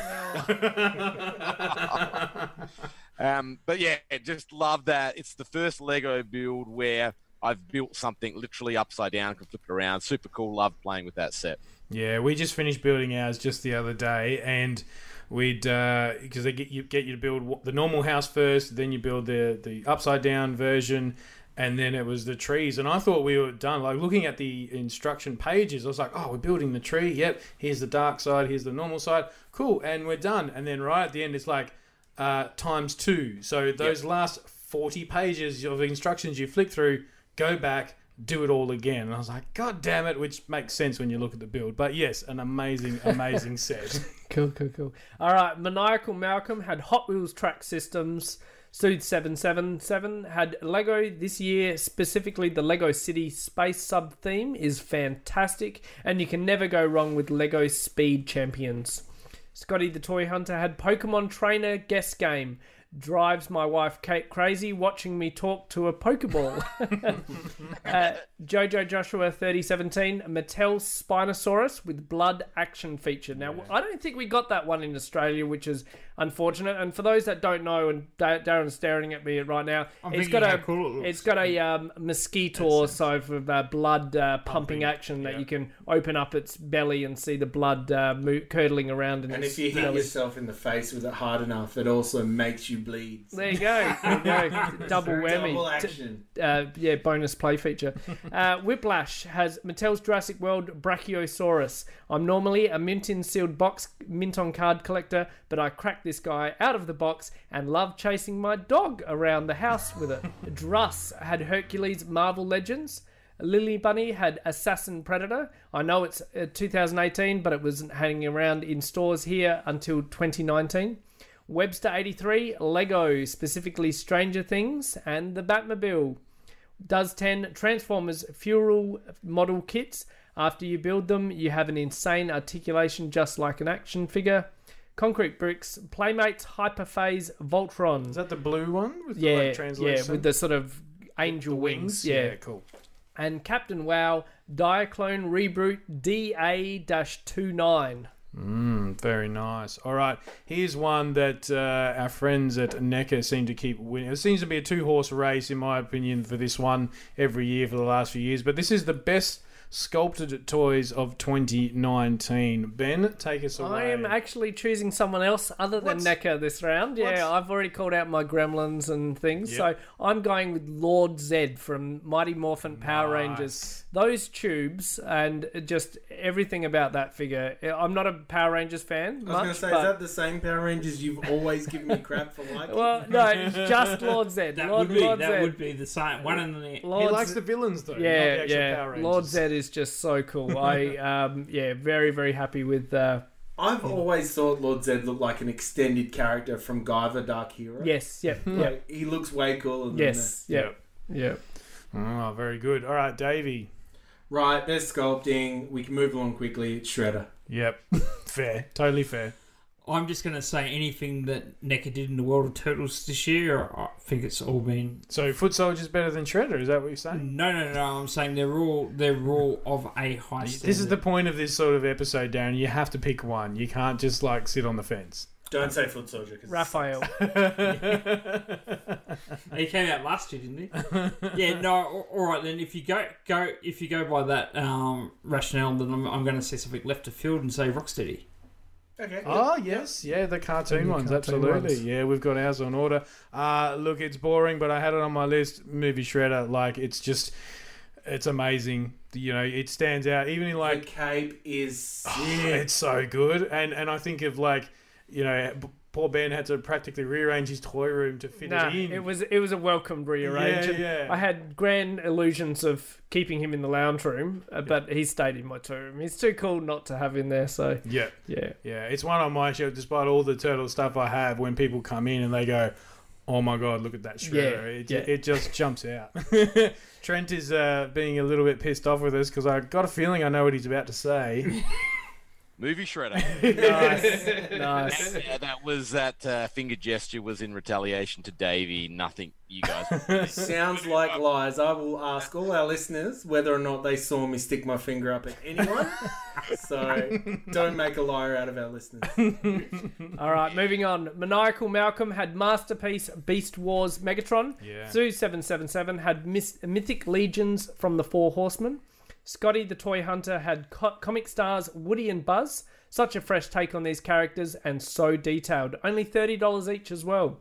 too. Um, but yeah, just love that. It's the first Lego build where I've built something literally upside down, can flip it around. Super cool. Love playing with that set. Yeah, we just finished building ours just the other day, and we'd because they get you get you to build the normal house first, then you build the the upside down version, and then it was the trees. And I thought we were done. Like looking at the instruction pages, I was like, oh, we're building the tree. Yep, here's the dark side, here's the normal side. Cool, and we're done. And then right at the end, it's like uh, times two. So those last forty pages of instructions you flick through, go back. Do it all again, and I was like, "God damn it!" Which makes sense when you look at the build. But yes, an amazing, amazing set. Cool, cool, cool. All right, Maniacal Malcolm had Hot Wheels track systems. Sood seven seven seven had Lego this year. Specifically, the Lego City Space sub theme is fantastic, and you can never go wrong with Lego Speed Champions. Scotty the Toy Hunter had Pokemon Trainer Guess Game. Drives my wife Kate crazy watching me talk to a Pokeball. uh, Jojo Joshua 3017, Mattel Spinosaurus with blood action feature. Now, I don't think we got that one in Australia, which is unfortunate. And for those that don't know, and Da- Darren's staring at me right now, I'm it's thinking got a cool it it's got a um, mosquito sort of uh, blood uh, pumping, action that you can open up its belly and see the blood uh, mo- curdling around. And if you hit belly. yourself in the face with it hard enough, it also makes you bleed. There you go. There you go. Double whammy. Double T- action. uh, yeah, bonus play feature. Uh, Whiplash has Mattel's Jurassic World Brachiosaurus. I'm normally a mint in sealed box, mint on card collector, but I cracked this guy out of the box and love chasing my dog around the house with it. Druss had Hercules Marvel Legends. Lily Bunny had Assassin Predator. I know it's uh, 2018, but it was hanging around in stores here until 2019. Webster 83, Lego, specifically Stranger Things, and the Batmobile. Does 10 Transformers Furai model kits. After you build them, you have an insane articulation just like an action figure. Concrete Bricks, Playmates Hyperphase Voltron. Is that the blue one with the yeah, like, yeah, with the sort of angel wings. Yeah. cool. And Captain WoW Diaclone Reboot DA-29. Mm, very nice. All right, here's one that uh, our friends at NECA seem to keep winning. It seems to be a two horse race, in my opinion, for this one every year for the last few years. But this is the best sculpted toys of 2019. Ben, take us away. I am actually choosing someone else other than What's- NECA this round. Yeah, I've already called out my gremlins and things. Yep. So I'm going with Lord Zedd from Mighty Morphin Power Nice. Rangers. Those tubes and just everything about that figure. I'm not a Power Rangers fan. I was going to say, but- is that the same Power Rangers you've always given me crap for liking? Well, no, it's just Lord Zedd. That Lord, would be Lord that Zedd. would be the same one in the. Lord he likes Z- the villains though. not yeah, the actual yeah. Power Rangers. Lord Zedd is just so cool. I um yeah, very very happy with uh I've always thought Lord Zedd looked like an extended character from Guyver Dark Hero. yes, yep, yep, Like, he looks way cooler than yes, the- yep, yep. Oh, very good. All right, Davey. Right, best sculpting. We can move along quickly. It's Shredder. Yep, fair, totally fair. I'm just going to say anything that NECA did in the world of turtles this year. I think it's all been. So, Foot Soldier's better than Shredder. Is that what you're saying? No, no, no. I'm saying they're all they're all of a high standard. This is the point of this sort of episode, Darren. You have to pick one. You can't just like sit on the fence. Don't say Foot Soldier. 'cause it's- Raphael. He came out last year, didn't he? yeah. No. All all right then. If you go go if you go by that um, rationale, then I'm, I'm going to say something left of field and say Rocksteady. Okay. Oh yes, yeah, the cartoon The ones, cartoon absolutely. ones. Yeah, we've got ours on order. Uh look, it's boring, but I had it on my list. Movie Shredder, like it's just, it's amazing. You know, it stands out. Even in the like, cape is sick. it's so good. And and I think of like, you know, b- poor Ben had to practically rearrange his toy room to fit Nah, it in. it was it was a welcomed rearrange. Yeah, yeah. I had grand illusions of keeping him in the lounge room, uh, but he stayed in my toy room. He's too cool not to have in there. So yeah, yeah, yeah. It's one on my shelf, despite all the turtle stuff I have. When people come in and they go. Oh my god! Look at that shredder! Yeah, it, yeah. it just jumps out. Trent is uh, being a little bit pissed off with us because I got a feeling I know what he's about to say. movie shredder. Nice, nice. yeah, that was that uh, finger gesture was in retaliation to Davey. Nothing you guys. Sounds like lies. I will ask all our listeners whether or not they saw me stick my finger up at anyone. so don't make a liar out of our listeners. All right, moving on. Maniacal Malcolm had Masterpiece Beast Wars Megatron. Yeah. Zoo 777 had Mis- Mythic Legions from the Four Horsemen. Scotty the Toy Hunter had co- comic stars Woody and Buzz. Such a fresh take on these characters and so detailed. Only $30 each as well.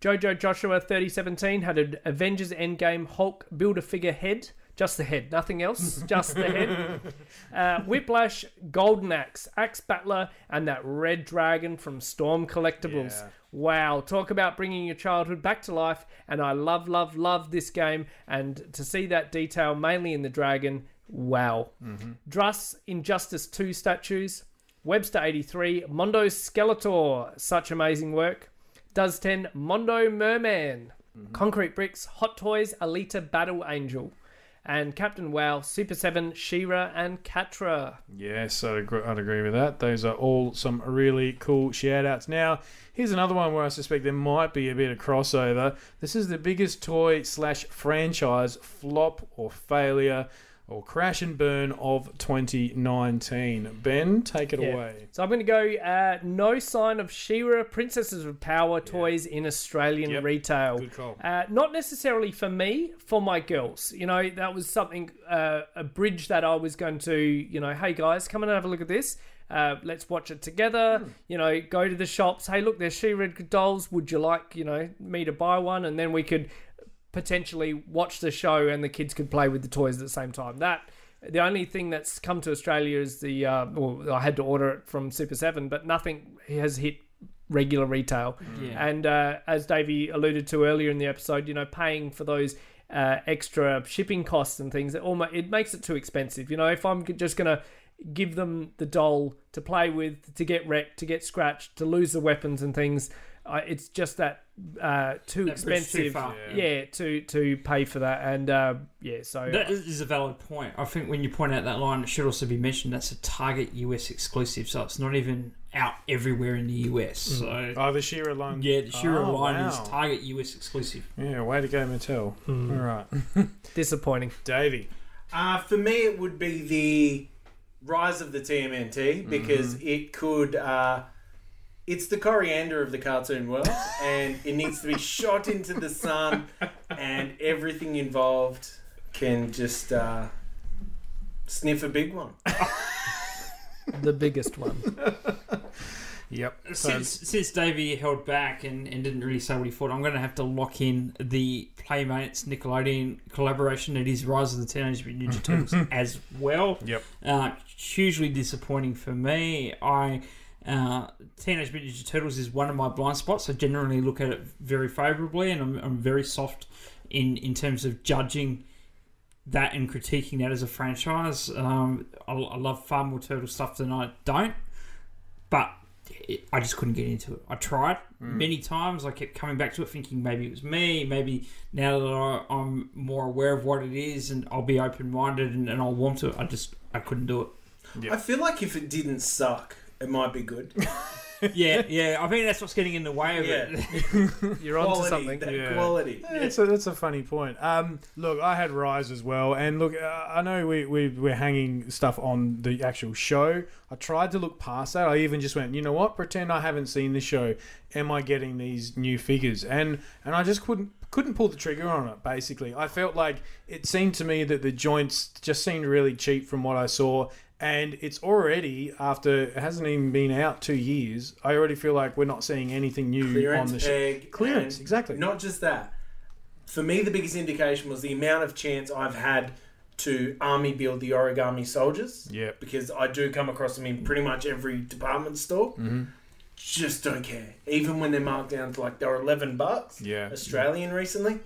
Jojo Joshua 3017 had an Avengers Endgame Hulk Build a Figure head. Just the head, nothing else, just the head. Uh, Whiplash, Golden Axe, Axe Battler, and that Red Dragon from Storm Collectibles. Yeah. Wow, talk about bringing your childhood back to life. And I love, love, love this game. And to see that detail mainly in the dragon, wow. Mm-hmm. Druss, Injustice 2 statues. Webster 83, Mondo Skeletor, such amazing work. Does 10, Mondo Merman. Mm-hmm. Concrete Bricks, Hot Toys, Alita Battle Angel. And Captain WoW, Super 7, She-Ra, and Catra. Yes, I'd agree, I'd agree with that. Those are all some really cool shout outs. Now, here's another one where I suspect there might be a bit of crossover. This is the biggest toy slash franchise flop or failure or crash and burn of 2019. Ben, take it Yeah. away. So I'm going to go uh, no sign of She-Ra Princesses of Power toys in Australian Yep. retail. Good call. Uh, not necessarily for me, for my girls. You know, that was something, uh, a bridge that I was going to, you know, hey guys, come and have a look at this. Uh, let's watch it together. You know, go to the shops. Hey, look, there's She-Ra dolls. Would you like, you know, me to buy one? And then we could potentially watch the show and the kids could play with the toys at the same time. That the only thing that's come to Australia is the uh, well, I had to order it from Super Seven, but nothing has hit regular retail. Yeah. And uh, as Davey alluded to earlier in the episode, you know, paying for those uh, extra shipping costs and things, it almost it makes it too expensive. You know, if I'm just gonna give them the doll to play with, to get wrecked, to get scratched, to lose the weapons and things, uh, it's just that uh, too That bridge too expensive. yeah, to to pay for that, and uh, yeah, so That is is a valid point. I think when you point out that line, it should also be mentioned that's a Target US exclusive, so it's not even out everywhere in the US. So Oh, the She-Ra line. yeah, the She-Ra Oh, line is. Target US exclusive. Yeah, way to go, Mattel. Hmm. All right. disappointing. Davey. Uh, for me, it would be the rise of the TMNT because it could. Uh, it's the coriander of the cartoon world, and it needs to be shot into the sun, and everything involved can just uh, sniff a big one. The biggest one. Yep. Since since Davey held back and, and didn't really say what he thought, I'm going to have to lock in the Playmates Nickelodeon collaboration. It is Rise of the Teenage Mutant Ninja Turtles as well. Yep. Uh, hugely disappointing for me. I uh, Teenage Mutant Ninja Turtles is one of my blind spots. I generally look at it very favourably, and I'm, I'm very soft in in terms of judging that and critiquing that as a franchise. Um, I, I love far more turtle stuff than I don't, but it, I just couldn't get into it. I tried many times. I kept coming back to it, thinking maybe it was me. Maybe now that I, I'm more aware of what it is, and I'll be open minded and, and I'll warm to it. I just I couldn't do it. I feel like if it didn't suck, it might be good. yeah, yeah. I think that's what's getting in the way of it. You're onto quality, something. that Yeah. quality. Yeah, It's a, that's a funny point. Um, look, I had Rise as well, and look, uh, I know we, we we're hanging stuff on the actual show. I tried to look past that. I even just went, you know what? Pretend I haven't seen the show. Am I getting these new figures? And and I just couldn't couldn't pull the trigger on it. Basically, I felt like it seemed to me that the joints just seemed really cheap from what I saw. And it's already after it hasn't even been out two years. I already feel like we're not seeing anything new Clearance on the show. Clearance, exactly. Not just that. For me, the biggest indication was the amount of chance I've had to army build the origami soldiers. Yeah. Because I do come across them in pretty much every department store. Mm-hmm. Just don't care. Even when they're marked down to like they're eleven bucks. Yeah. Australian recently.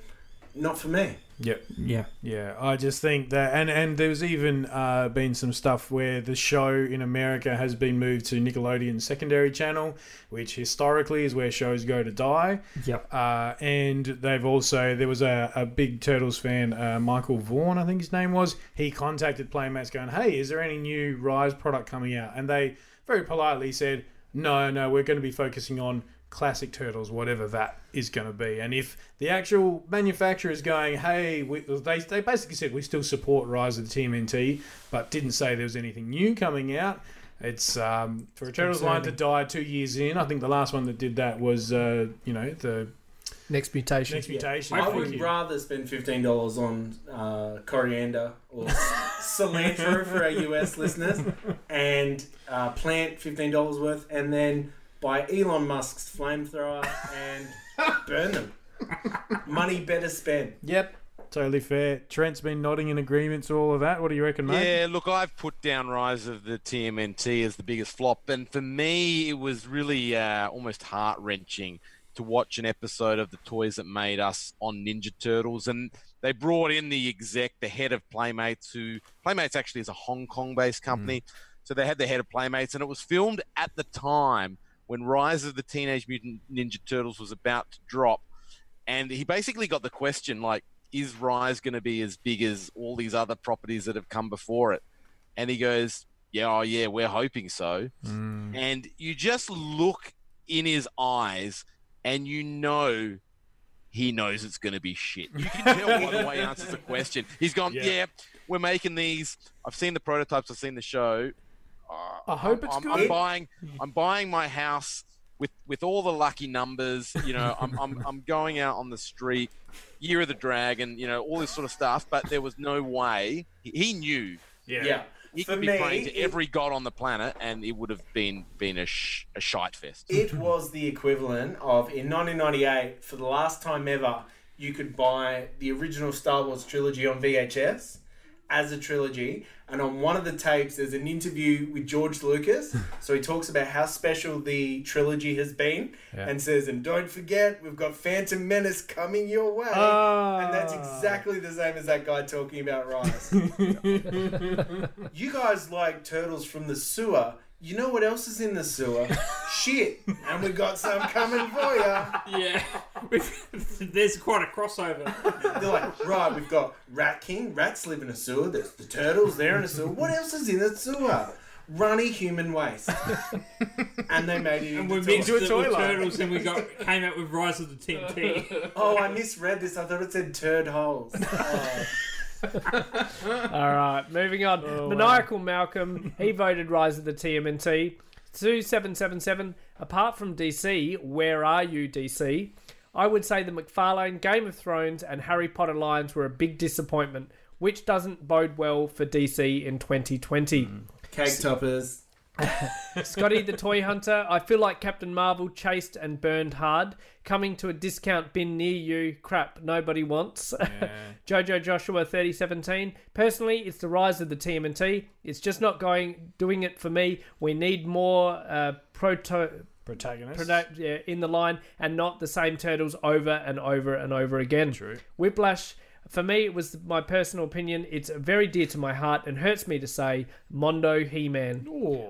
not for me. Yep. Yeah. Yeah, I just think that, and and there's even uh, been some stuff where the show in America has been moved to Nickelodeon's secondary channel, which historically is where shows go to die. Yep. Uh, and they've also there was a, a big Turtles fan, uh, Michael Vaughan, I think his name was. He contacted Playmates, going, "Hey, is there any new Rise product coming out?" And they very politely said, "No, no, we're going to be focusing on." Classic Turtles, whatever that is going to be, and if the actual manufacturer is going, "Hey," we, they they basically said we still support Rise of the TMNT, but didn't say there was anything new coming out. It's um, for a Turtles line to die two years in. I think the last one that did that was, uh, you know, the Next mutation. next mutation. I would you. rather spend fifteen dollars on uh, coriander or cilantro for our US listeners, and uh, plant fifteen dollars worth, and then buy Elon Musk's flamethrower and burn them. Money better spent. Yep, totally fair. Trent's been nodding in agreement to all of that. What do you reckon, mate? Yeah, look, I've put down Rise of the TMNT as the biggest flop, and for me, it was really uh, almost heart wrenching to watch an episode of the Toys That Made Us on Ninja Turtles, and they brought in the exec, the head of Playmates, who Playmates actually is a Hong Kong-based company, so they had the head of Playmates, and it was filmed at the time when Rise of the Teenage Mutant Ninja Turtles was about to drop, and he basically got the question like, is Rise going to be as big as all these other properties that have come before it? And he goes, yeah, oh yeah, we're hoping so. Mm. And you just look in his eyes and you know he knows it's going to be shit. You can tell by the way he answers the question. He's gone, Yeah. yeah. we're making these. I've seen the prototypes. I've seen the show. Uh, I hope I'm, it's I'm, good. I'm buying. I'm buying my house with with all the lucky numbers. You know, I'm I'm I'm going out on the street. Year of the Dragon. You know, all this sort of stuff. But there was no way he, he knew. Yeah. Yeah. He For could be me, praying to it- every god on the planet, and it would have been been a sh- a shite fest. It was the equivalent of in 1998 for the last time ever you could buy the original Star Wars trilogy on VHS as a trilogy and on one of the tapes there's an interview with George Lucas so he talks about how special the trilogy has been Yeah. and says and don't forget we've got Phantom Menace coming your way Ah. and that's exactly the same as that guy talking about Rise. you guys like turtles from the sewer. You know what else is in the sewer? Shit. And we got some coming for you. Yeah. We've, there's quite a crossover. They're like, right, we've got Rat King. Rats live in a sewer. There's the turtles. They're in a sewer. What else is in a sewer? Runny human waste. and they made it And we into mixed toys. it toy with turtles and we got came out with Rise of the TNT. Oh, I misread this. I thought it said turd holes. Oh. All right, moving on. Oh, Maniacal Malcolm, he voted Rise of the TMNT. 2777, apart from DC, where are you, DC? I would say the McFarlane, Game of Thrones, and Harry Potter lines were a big disappointment, which doesn't bode well for DC in 2020. Cake toppers. Scotty the Toy Hunter, I feel like Captain Marvel chased and burned hard. Coming to a discount bin near you, crap, nobody wants. Jojo Joshua 3017, personally, it's the rise of the TMNT. It's just not going, doing it for me. We need more uh, proto. Protagonist. Yeah, in the line and not the same turtles over and over and over again. True. Whiplash, for me, it was my personal opinion. It's very dear to my heart and hurts me to say Mondo He Man.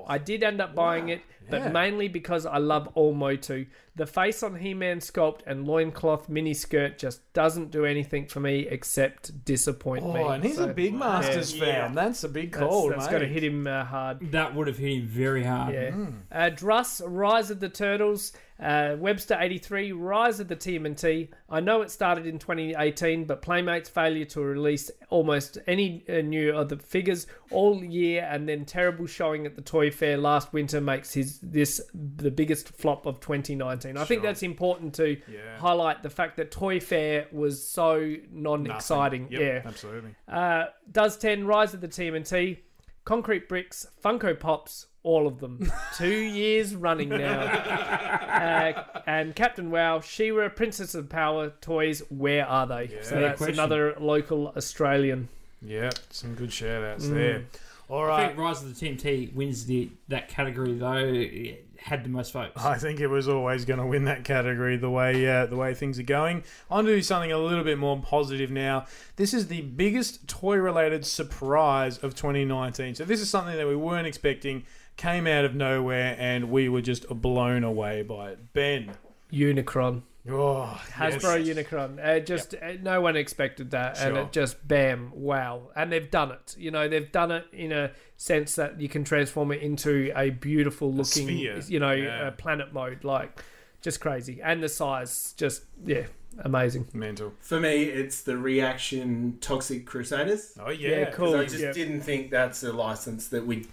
I did end up buying it, but Yeah. mainly because I love all Motu. The face on He Man sculpt and loincloth mini skirt just doesn't do anything for me except disappoint me. Oh, and he's So a big Masters Yeah. fan. That's a big that's, call, that's mate. got to hit him uh, hard. that would have hit him very hard. Yeah. Uh, Druss, Rise of the Turtles, uh, Webster 83, Rise of the TMNT. I know it started in 2018, but Playmates' failure to release almost any uh, new of the figures all year and then terrible showing at the Toy Fair last winter makes his this the biggest flop of 2019. I think that's important to Yeah. highlight the fact that Toy Fair was so non-exciting. Yep, Yeah. absolutely. Uh, does 10 Rise of the TMNT, Concrete Bricks, Funko Pops, all of them. Two years running now. Uh, and Captain WoW, She-Ra, Princess of Power toys, where are they? so that's question. another local Australian. Yeah, some good shout outs Mm. there. All I think Rise of the TMT wins the that category though. It had the most votes. I think it was always going to win that category the way uh, the way things are going. On to do something a little bit more positive now. This is the biggest toy related surprise of 2019. So this is something that we weren't expecting, came out of nowhere, and we were just blown away by it. Ben, Unicron. Oh, Hasbro yes. Unicron. Uh, just uh, no one expected that, and it just bam, wow! And they've done it. You know, they've done it in a sense that you can transform it into a beautiful looking, sphere. you know, Yeah. uh, planet mode. Like, just crazy, and the size, just yeah, amazing. mental. For me, it's the reaction Toxic Crusaders. Oh yeah, Yeah, cool. 'Cause I just Yep. didn't think that's a license that we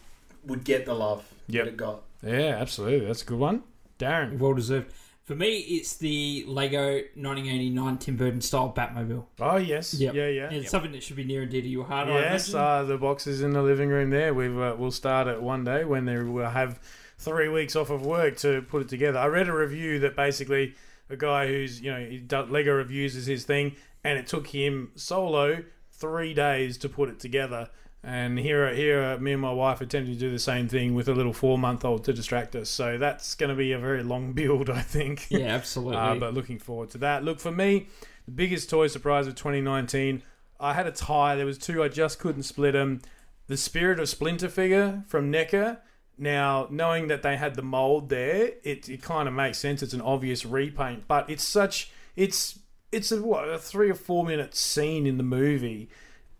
would get the love Yep. that it got. Yeah, absolutely. That's a good one. Darren. well deserved. For me, it's the Lego 1989 Tim Burton style Batmobile. Oh yes, Yep. yeah, yeah. It's something that should be near and dear to your heart. I Yes, imagine. uh, the boxes in the living room there. We've uh, we'll start it one day when they will have three weeks off of work to put it together. I read a review that basically a guy who's you know he does Lego reviews is his thing, and it took him solo three days to put it together. And here, here, me and my wife attempting to do the same thing with a little four-month-old to distract us. So that's going to be a very long build, I think. yeah, absolutely. Uh, but looking forward to that. Look, for me, the biggest toy surprise of 2019, I had a tie. There was two. I just couldn't split them. The Spirit of Splinter figure from NECA. Now, knowing that they had the mold there, it, it kind of makes sense. It's an obvious repaint, but it's such it's it's a what a three or four minute scene in the movie,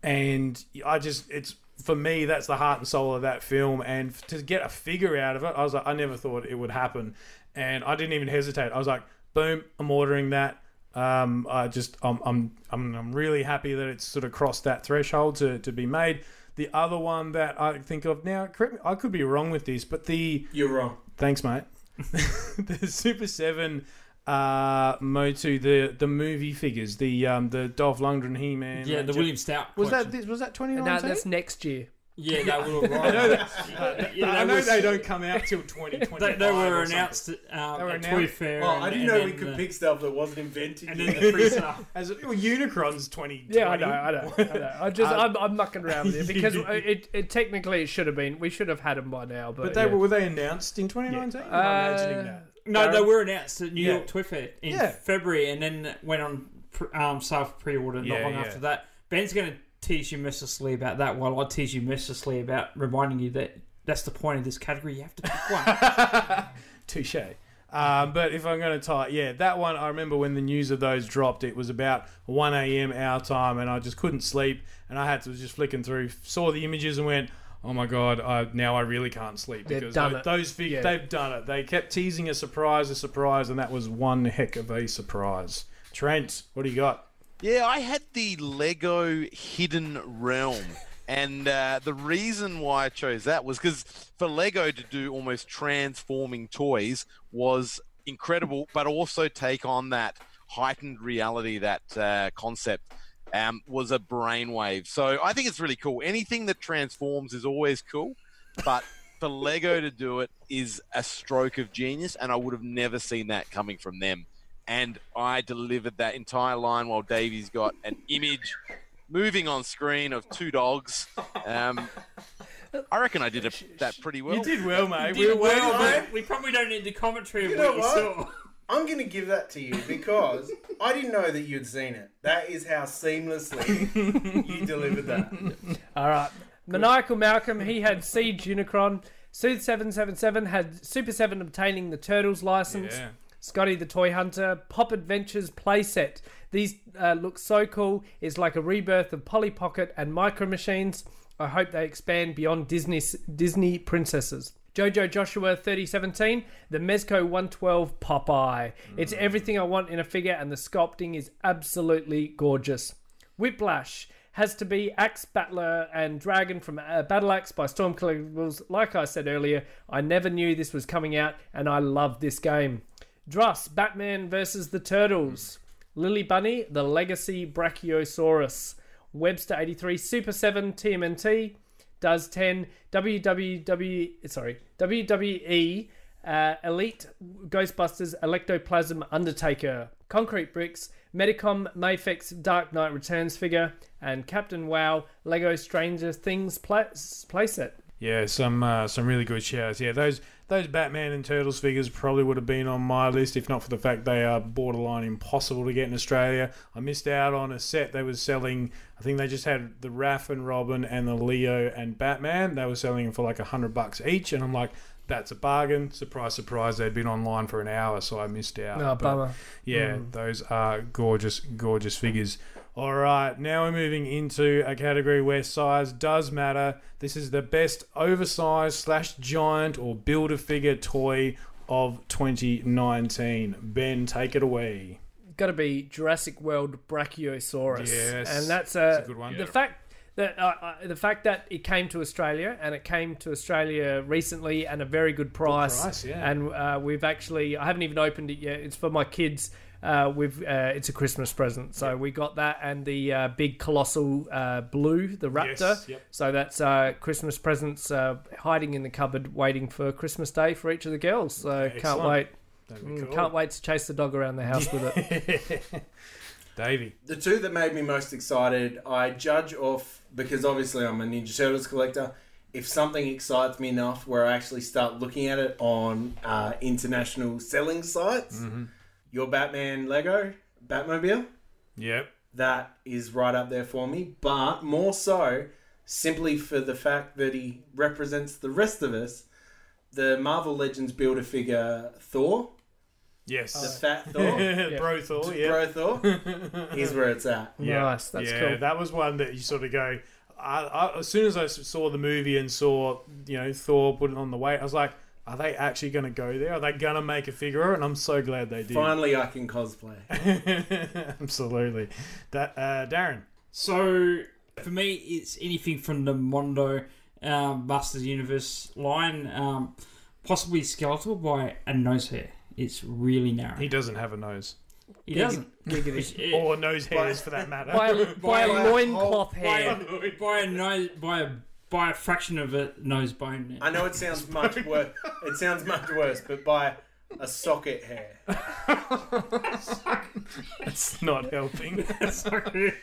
and I just it's for me that's the heart and soul of that film. And to get a figure out of it, I was like, I never thought it would happen, and I didn't even hesitate. I was like, boom, I'm ordering that. Um, I just I'm, I'm I'm I'm really happy that it's sort of crossed that threshold to, to be made. The other one that I think of now, correct me, I could be wrong with this, but the You're wrong. thanks, mate. the Super Seven uh, Motu, the the movie figures, the um the Dolph Lundgren, He Man, yeah, the William Stout. was that collection. this, was that No, 2019? that's next year. Yeah, they were right. I know that. Yeah, I know was- they don't come out till 2025. They, they were or something. announced at, um, They were at Toy announced- Fair. Well, and- I didn't and know we then could the- pick stuff that wasn't invented And yet. then the free stuff. As well, Unicron's 2020. Yeah, I know, I know, I know. I just, Uh, I'm, I'm mucking around with it because it, it technically it should have been. We should have had them by now, but, But they yeah. were were they announced in 2019? I'm imagining Uh, that. No, they were announced at New Yeah. York Toy Fair in Yeah. February, and then went on pre- um, sale for pre-order Yeah, not long yeah. after that. Ben's going to tease you mercilessly about that, while I tease you mercilessly about reminding you that that's the point of this category. You have to pick one. Touche. Um, but if I'm going to tie, yeah, that one, I remember when the news of those dropped, it was about 1 a.m. our time, and I just couldn't sleep, and I had to was just flicking through, saw the images, and went, "Oh my god, I, now I really can't sleep They've because done those, it. those fig- Yeah. they've done it. They kept teasing a surprise, a surprise, and that was one heck of a surprise. Trent, what do you got? Yeah, I had the Lego Hidden Realm. And uh, the reason why I chose that was because for Lego to do almost transforming toys was incredible, but also take on that heightened reality, that uh, concept um, was a brainwave. So I think it's really cool. Anything that transforms is always cool, but for Lego to do it is a stroke of genius, and I would have never seen that coming from them and I delivered that entire line while Davey's got an image moving on screen of two dogs. Um, I reckon I did a, that pretty well. You did well, mate. Did We were waiting well, for- but we probably don't need the commentary You of know what you what? saw. I'm going to give that to you because I didn't know that you'd seen it. That is how seamlessly you delivered that. All right. Maniacal Malcolm, he had Siege Unicron. Sooth Seven Seven Seven had Super Seven obtaining the Turtles license. Yeah. Scotty the Toy Hunter, Pop Adventures playset. These uh, look so cool. It's like a rebirth of Polly Pocket and Micro Machines. I hope they expand beyond Disney Disney princesses. Jojo Joshua 3017, the Mezco 112 Popeye. It's everything I want in a figure, and the sculpting is absolutely gorgeous. Whiplash has to be Axe Battler and Dragon from uh, Battle Axe by Storm Collectibles. Like I said earlier, I never knew this was coming out, and I love this game. Druss, Batman versus the Turtles. Lily Bunny, the Legacy Brachiosaurus. Webster 83, Super 7 TMNT. Does 10 WWW, sorry, WWE uh, Elite Ghostbusters Ectoplasm Undertaker. Concrete Bricks, Medicom Mafex Dark Knight Returns figure, and Captain WoW Lego Stranger Things play- playset. Yeah, some uh, some really good shouts. Yeah, those those Batman and Turtles figures probably would have been on my list if not for the fact they are borderline impossible to get in Australia. I missed out on a set they was selling. I think they just had the Raph and Robin and the Leo and Batman. They were selling them for like a hundred bucks each, and I'm like, that's a bargain. Surprise, surprise! They'd been online for an hour, so I missed out. Oh, But- bummer. yeah, hmm. those are gorgeous, gorgeous figures. All right, now we're moving into a category where size does matter. This is the best oversized slash giant or builder figure toy of 2019. Ben, take it away. Got to be Jurassic World Brachiosaurus. Yes, and that's, uh, that's a good one. The fact that uh, uh, the fact that it came to Australia and it came to Australia recently and a very good price. Good price, yeah. And uh, we've actually I haven't even opened it yet. It's for my kids. Uh, we've uh, it's a Christmas present, so we got that and the uh, big colossal uh, blue, the raptor. Yes, yep. So that's uh, Christmas presents uh, hiding in the cupboard, waiting for Christmas Day for each of the girls. So can't wait. That'd Mm, cool. Can't wait to chase the dog around the house with it. Davey. The two that made me most excited, I judge off because obviously I'm a Ninja Turtles collector. If something excites me enough where I actually start looking at it on uh, international selling sites, your Batman Lego, Batmobile, Yep. that is right up there for me. But more so, simply for the fact that he represents the rest of us, the Marvel Legends Builder figure Thor, Yes. the Yes. fat Thor, Bro Thor, yeah. Bro Thor, is where it's at. Yeah. Nice, that's yeah, cool. that was one that you sort of go. I, I, as soon as I saw the movie and saw you know Thor putting on the weight, I was like, are they actually going to go there? Are they going to make a figure? And I'm so glad they did. Finally, I can cosplay. Absolutely. That uh, Darren. So for me, it's anything from the Mondo um, Masters Universe line, um, possibly Skeletor by a nose hair. It's really narrow. He doesn't have a nose, He doesn't. Giggity. It- or nose hairs for that matter. by a, by a By a loincloth by, a, by a nose, by a by a fraction of a nose bone. Now. I know it sounds much worse. It sounds much worse, but by a socket hair. It's not helping.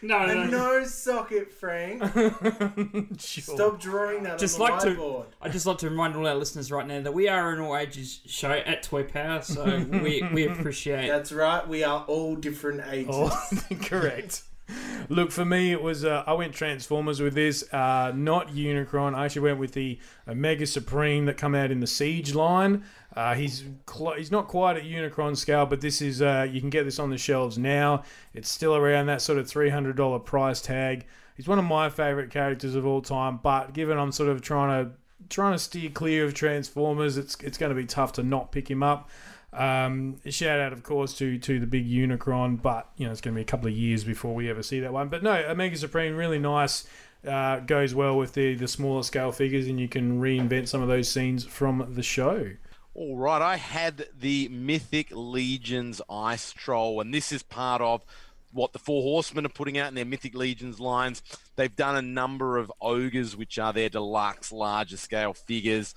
no, A no. nose socket, Frank. Sure. Stop drawing that Just on the like to- I'd just like to remind all our listeners right now that we are an all ages show at Toy Power, so we, we appreciate That's right. We are all different ages. Oh, correct. Look, for me, it was uh, I went Transformers with this, uh, not Unicron. I actually went with the Omega Supreme that come out in the Siege line. Uh, he's cl- he's not quite at Unicron scale, but this is uh, you can get this on the shelves now. It's still around that sort of three hundred dollar price tag. He's one of my favorite characters of all time, but given I'm sort of trying to trying to steer clear of Transformers, it's it's going to be tough to not pick him up. Um, shout out, of course, to to the big Unicron, but you know it's going to be a couple of years before we ever see that one. But no, Omega Supreme really nice. Uh, goes well with the the smaller scale figures, and you can reinvent some of those scenes from the show. All right, I had the Mythic Legions Ice Troll, and this is part of what the Four Horsemen are putting out in their Mythic Legions lines. They've done a number of ogres, which are their deluxe, larger scale figures.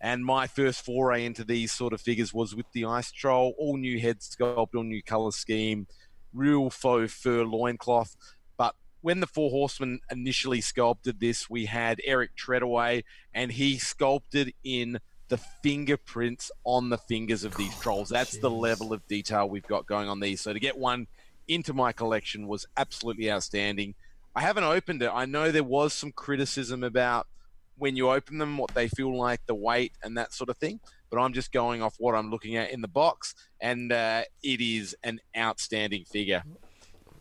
And my first foray into these sort of figures was with the Ice Troll, all new head sculpt, all new color scheme, real faux fur loincloth. But when the Four Horsemen initially sculpted this, we had Eric Treadaway, and he sculpted in the fingerprints on the fingers of these oh, trolls. That's the level of detail we've got going on these. So to get one into my collection was absolutely outstanding. I haven't opened it. I know there was some criticism about when you open them, what they feel like, the weight, and that sort of thing. But I'm just going off what I'm looking at in the box, and uh, it is an outstanding figure.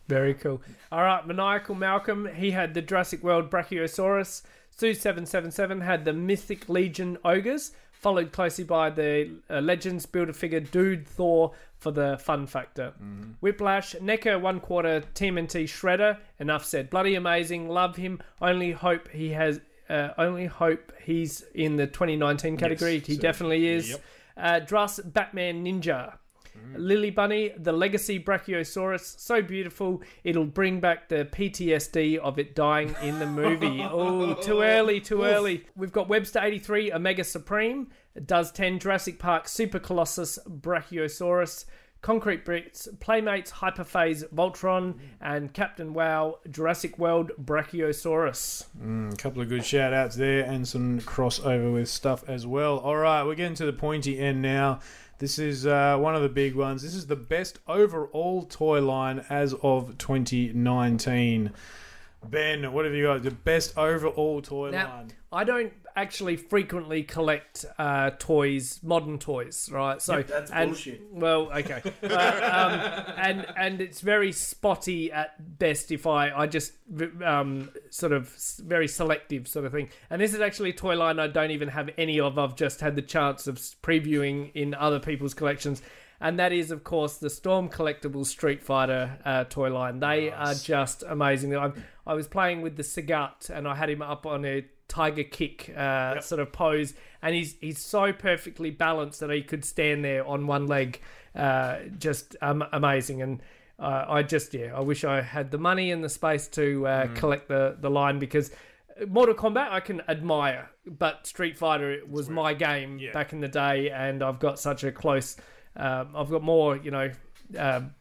Very cool. All right, Maniacal Malcolm, he had the Jurassic World Brachiosaurus. Sue777 had the Mythic Legion Ogres, followed closely by the uh, Legends Builder figure Dude Thor for the fun factor. Whiplash, NECA one quarter TMNT Shredder. Enough said. Bloody amazing. Love him. Only hope he has. Uh, only hope he's in the 2019 category. he so- definitely is. yep. Uh, Batman Ninja. Lily Bunny, the Legacy Brachiosaurus, so beautiful. It'll bring back the PTSD of it dying in the movie. oh, too early, too early. We've got Webster 83, Omega Supreme, does 10 Jurassic Park Super Colossus Brachiosaurus, Concrete Bricks, Playmates, Hyperphase, Voltron, and Captain WoW, Jurassic World, Brachiosaurus. A couple of good shout outs there and some crossover with stuff as well. All right, we're getting to the pointy end now. This is uh, one of the big ones. This is the best overall toy line as of 2019. Ben, what have you got? The best overall toy Now, line. I don't actually frequently collect uh, toys, modern toys, right? So That's and, bullshit. Well, okay, uh, um, and and it's very spotty at best. If I I just um, sort of very selective sort of thing. And this is actually a toy line I don't even have any of. I've just had the chance of previewing in other people's collections. And that is, of course, the Storm Collectibles Street Fighter uh, toy line. They are just amazing. I, I was playing with the Sagat, and I had him up on a tiger kick uh, sort of pose, and he's he's so perfectly balanced that he could stand there on one leg, uh, just um, amazing. And uh, I just yeah, I wish I had the money and the space to uh, collect the the line because. Mortal Kombat I can admire, but Street Fighter it was my game back in the day, and I've got such a close, um, I've got more, you know, um,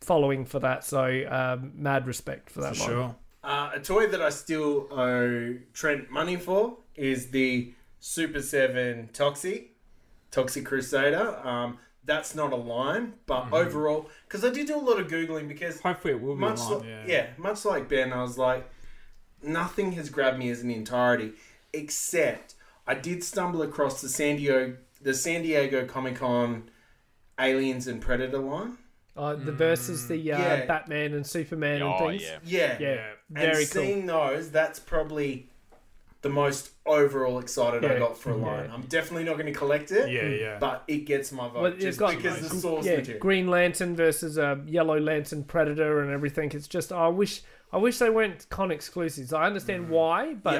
following for that. So um, mad respect for that line. Sure. Uh, a toy that I still owe Trent money for is the Super 7 Toxie, Toxic Crusader. Um, that's not a line, but Mm-hmm. overall, because I did do a lot of Googling because Hopefully, it will be much online. like, yeah. yeah. much like Ben, I was like, nothing has grabbed me as an entirety, except I did stumble across the San Diego, the San Diego Comic Con Aliens and Predator line. Uh, the versus the uh, Yeah. Batman and Superman and Oh, things. yeah. Yeah, Yeah, and very cool. seeing those, that's probably the most overall excited I got for a line. Yeah. I'm definitely not going to collect it, Yeah, yeah. but it gets my vote Well, it's just got- because the source yeah, material. Green Lantern versus a Yellow Lantern Predator and everything. It's just I wish I wish they weren't con exclusives. I understand mm. why, but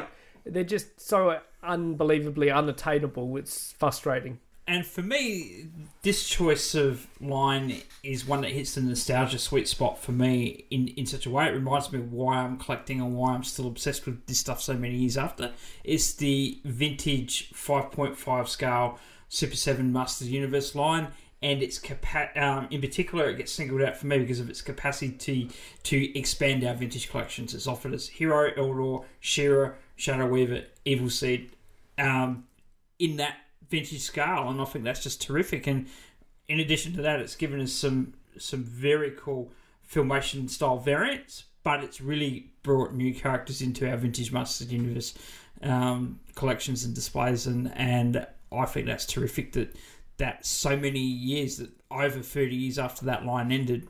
Yeah. they're just so unbelievably unattainable. It's frustrating. And for me, this choice of line is one that hits the nostalgia sweet spot for me in, in such a way. It reminds me of why I'm collecting and why I'm still obsessed with this stuff so many years after. It's the vintage 5.5 scale Super 7 Masters Universe line. And its capa- um, in particular, it gets singled out for me because of its capacity to expand our vintage collections. It's offered as Hero, Eldor, She-Ra, Shadow Weaver, Evil Seed, um, in that vintage scale, and I think that's just terrific. And in addition to that, it's given us some some very cool filmation style variants, but it's really brought new characters into our vintage Masters Universe um, collections and displays, and and I think that's terrific that that so many years that over thirty years after that line ended,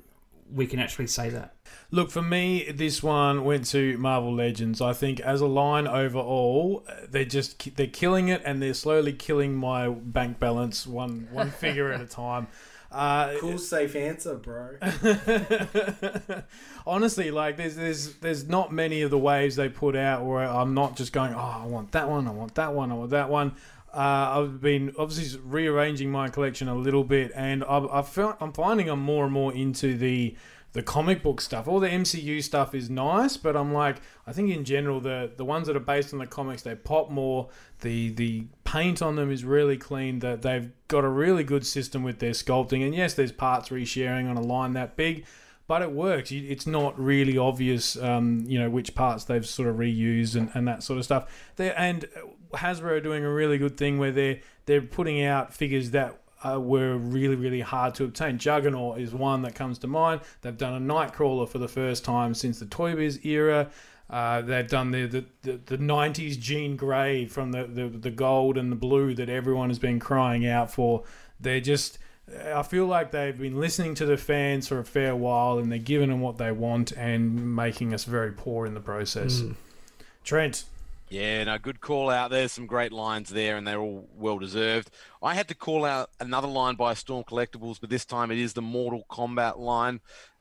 we can actually say that. Look, for me, this one went to Marvel Legends. I think as a line overall, they're just they're killing it, and they're slowly killing my bank balance one one figure at a time. Uh, Cool, safe answer, bro. honestly, like there's there's there's not many of the waves they put out where I'm not just going, oh, I want that one, I want that one, I want that one. Uh, I've been obviously rearranging my collection a little bit, and I've, I've found, I'm finding I'm more and more into the the comic book stuff. All the MCU stuff is nice, but I'm like, I think in general the the ones that are based on the comics they pop more. The the paint on them is really clean. That they've got a really good system with their sculpting, and yes, there's parts resharing on a line that big but it works. It's not really obvious, um, you know, which parts they've sort of reused and, and that sort of stuff. They and Hasbro are doing a really good thing where they're they're putting out figures that uh, were really really hard to obtain. Juggernaut is one that comes to mind. They've done a Nightcrawler for the first time since the Toy Biz era. Uh, they've done the, the, the, the 90s Jean Grey from the, the, the gold and the blue that everyone has been crying out for. They're just I feel like they've been listening to the fans for a fair while and they're giving them what they want and making us very poor in the process. Trent, Yeah, no, good call out. There's some great lines there, and they're all well deserved. I had to call out another line by Storm Collectibles, but this time it is the Mortal Kombat line.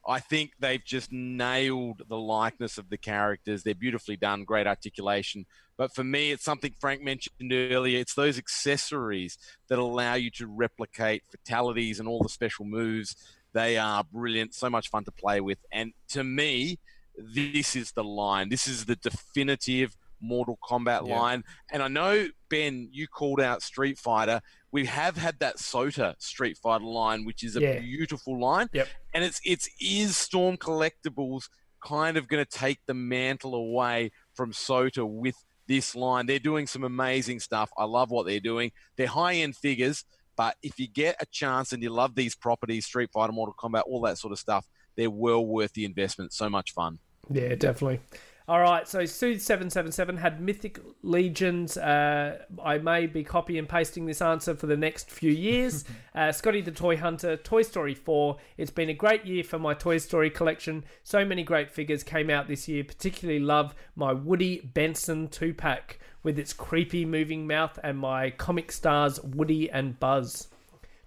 I think they've just nailed the likeness of the characters. They're beautifully done, great articulation. But for me, it's something Frank mentioned earlier. It's those accessories that allow you to replicate fatalities and all the special moves. They are brilliant, so much fun to play with. And to me, this is the line. This is the definitive Mortal Kombat Yeah. line. And I know, Ben, you called out Street Fighter. We have had that Sota Street Fighter line, which is a Yeah. beautiful line. Yep. And it's it's is Storm Collectibles kind of going to take the mantle away from Sota with this line. They're doing some amazing stuff. I love what they're doing. They're high end figures, but if you get a chance and you love these properties, Street Fighter, Mortal Kombat, all that sort of stuff, they're well worth the investment. So much fun. Yeah, definitely. All right, so Soothe777 had Mythic Legions. Uh, I may be copy and pasting this answer for the next few years. uh, Scotty the Toy Hunter, Toy Story 4. It's been a great year for my Toy Story collection. So many great figures came out this year. Particularly love my Woody Benson 2 pack with its creepy moving mouth and my comic stars Woody and Buzz.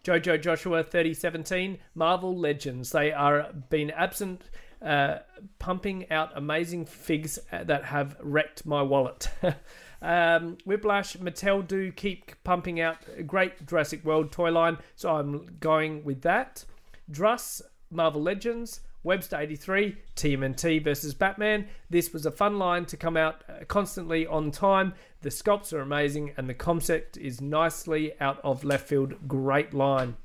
Jojo Joshua 3017 Marvel Legends. They are been absent, uh, pumping out amazing figs that have wrecked my wallet. um, Whiplash Mattel do keep pumping out a great Jurassic World toy line, so I'm going with that. Druss Marvel Legends. Webster 83, TMNT versus Batman. This was a fun line to come out uh, constantly on time. The sculpts are amazing and the concept is nicely out of left field. Great line.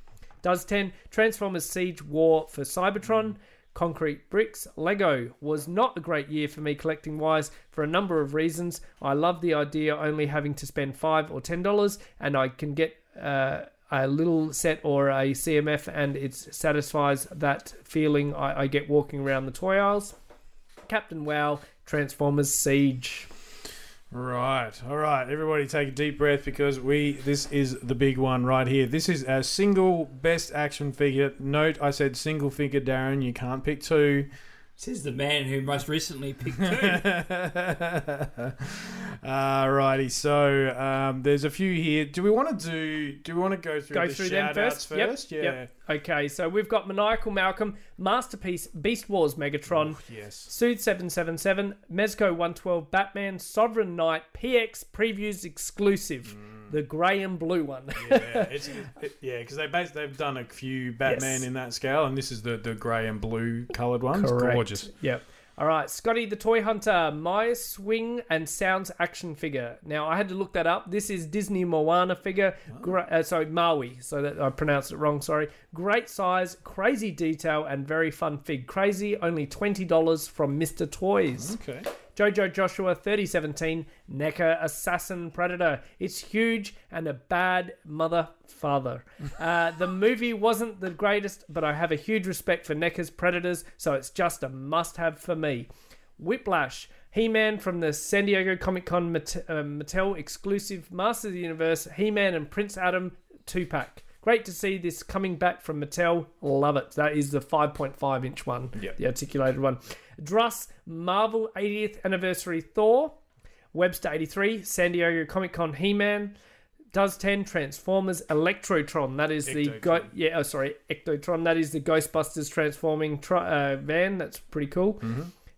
Does 10 Transformers Siege War for Cybertron. Concrete Bricks. Lego was not a great year for me collecting wise for a number of reasons. I love the idea only having to spend 5 or $10 and I can get uh, a little set or a CMF and it satisfies that feeling I, I get walking around the toy aisles. Captain WoW Transformers Siege. Right, all right. Everybody, take a deep breath because we this is the big one right here. This is our single best action figure. Note, I said single figure, Darren. You can't pick two. Says the man who most recently picked two. Alrighty, so um, there's a few here. Do we want to do? Do we want to go through Go the through them shout-outs first? Yep, first? Yeah. yep. Okay, so we've got Maniacal Malcolm, Masterpiece, Beast Wars Megatron, Yes. Soothe 777, Mezco 112, Batman, Sovereign Knight, PX Previews Exclusive, the grey and blue one. yeah, it's, it, yeah, because they bas- they've done a few Batman Yes. in that scale, and this is the the grey and blue coloured ones. Gorgeous. Yep. All right, Scotty the Toy Hunter, my swing and sounds action figure. Now I had to look that up. This is Disney Moana figure. Gra- uh, sorry, Maui. So that I pronounced it wrong. Sorry. Great size, crazy detail, and very fun fig. Crazy, only twenty dollars from Mister Toys. Okay. Jojo Joshua 3017 NECA Assassin Predator. It's huge and a bad mother father. Uh, the movie wasn't the greatest, but I have a huge respect for NECA's Predators, so it's just a must have for me. Whiplash. He Man from the San Diego Comic Con uh, Mattel exclusive Masters of the Universe, He Man and Prince Adam 2 pack. Great to see this coming back from Mattel. Love it. That is the 5.5 inch one, Yep. the articulated one. Druss Marvel 80th Anniversary Thor. Webster 83 San Diego Comic Con He Man. Does 10 Transformers Electrotron. That is the go- yeah, oh sorry, Ectotron. That is the Ghostbusters transforming tr- uh, van. That's pretty cool.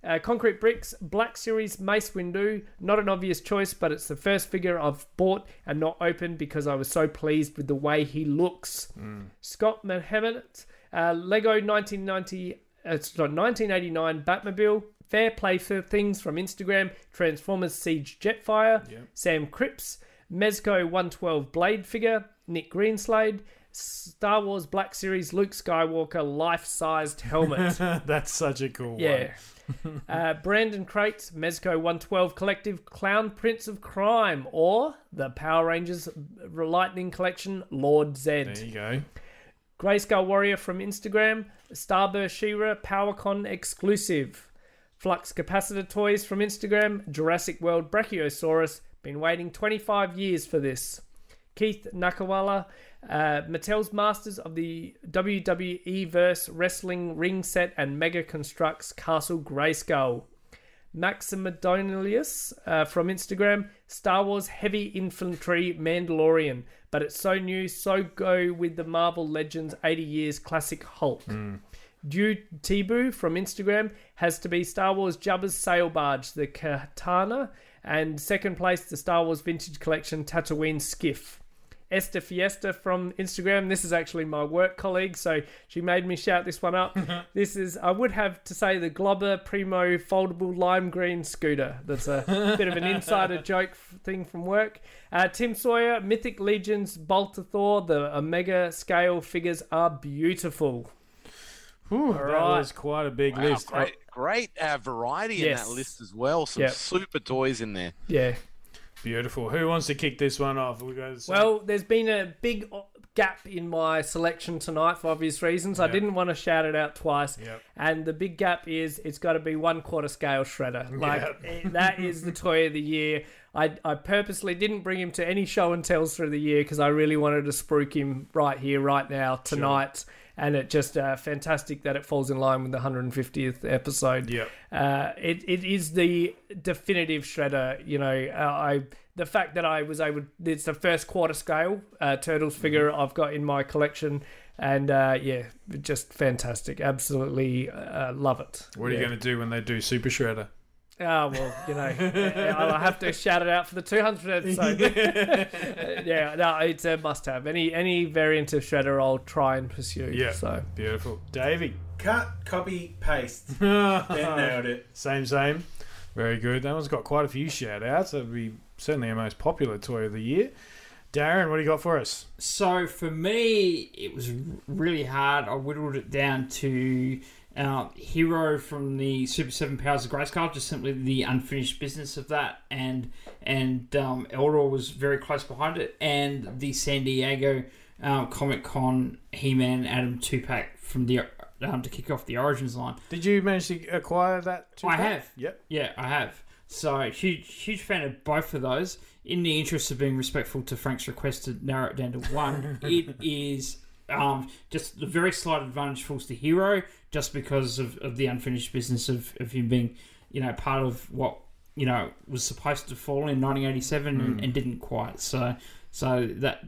Uh, Concrete Bricks, Black Series Mace Windu. Not an obvious choice, but it's the first figure I've bought and not opened because I was so pleased with the way he looks. Scott Mohammed, uh, Lego 1990, uh, it's not 1989 Batmobile. Fair play for things from Instagram. Transformers Siege Jetfire. Sam Cripps, Mezco 112 Blade figure. Nick Greenslade. Star Wars Black Series Luke Skywalker life-sized helmet. That's such a cool Yeah. uh, Brandon Crates, Mezco 112 Collective, Clown Prince of Crime, or the Power Rangers Lightning Collection, Lord. Zedd. There you go. Grayskull Warrior from Instagram, Starburst She-Ra, PowerCon exclusive. Flux Capacitor Toys from Instagram, Jurassic World Brachiosaurus, been waiting 25 years for this. Keith Nakawala, uh, Mattel's Masters of the WWE Verse Wrestling Ring Set and Mega Construx Castle Grayskull. Maximidonius uh, from Instagram, Star Wars Heavy Infantry Mandalorian, but it's so new, so go with the Marvel Legends 80 Years Classic Hulk. Dew Tibu from Instagram has to be Star Wars Jabba's Sail Barge, the Katana, and second place, the Star Wars Vintage Collection Tatooine Skiff. Esther Fiesta from Instagram. This is actually my work colleague, so she made me shout this one up. this is, I would have to say, the Globber Primo foldable lime green scooter. That's a bit of an insider joke thing from work. Uh, Tim Sawyer, Mythic Legions, Bolter Thor, the Omega scale figures are beautiful. Whew, that right. was quite a big Wow, list. great, great uh, variety in that list as well. Some Yep. super toys in there. Yeah. Beautiful. Who wants to kick this one off? We go. Well, there's been a big gap in my selection tonight for obvious reasons. I didn't want to shout it out twice. Yep. And the big gap is it's got to be one quarter scale shredder. Like Yep. eh, that is the toy of the year. I, I purposely didn't bring him to any show and tells through the year because I really wanted to spruik him right here, right now, tonight. And it just uh, fantastic that it falls in line with the 150th episode. Yep. Uh, it, it is the definitive shredder. You know, uh, I the fact that I was able. It's the first quarter scale uh, turtles figure I've got in my collection, and uh, yeah, just fantastic. Absolutely uh, love it. What are you going to do when they do Super Shredder? Oh well, you know, I'll have to shout it out for the 200th episode. yeah, no, it's a must-have. Any any variant of shredder, I'll try and pursue. Yeah. So Beautiful. Davey. Cut, copy, paste. Ben nailed it. Same, same. Very good. That one's got quite a few shout outs. That'd be certainly our most popular toy of the year. Darren, what do you got for us? So for me, it was really hard. I whittled it down to uh, Hero from the Super Seven Powers of Grayskull, just simply the unfinished business of that, and and um, Eldor was very close behind it, and the San Diego um, Comic Con He Man Adam two pack from the um, to kick off the Origins line. Did you manage to acquire that? I two-pack? have. Yep. Yeah, I have. So huge, huge fan of both of those. In the interest of being respectful to Frank's request to narrow it down to one, it is um, just the very slight advantage falls to Hero, just because of, of the unfinished business of, of him being, you know, part of what you know was supposed to fall in 1987 and, and didn't quite. So, so that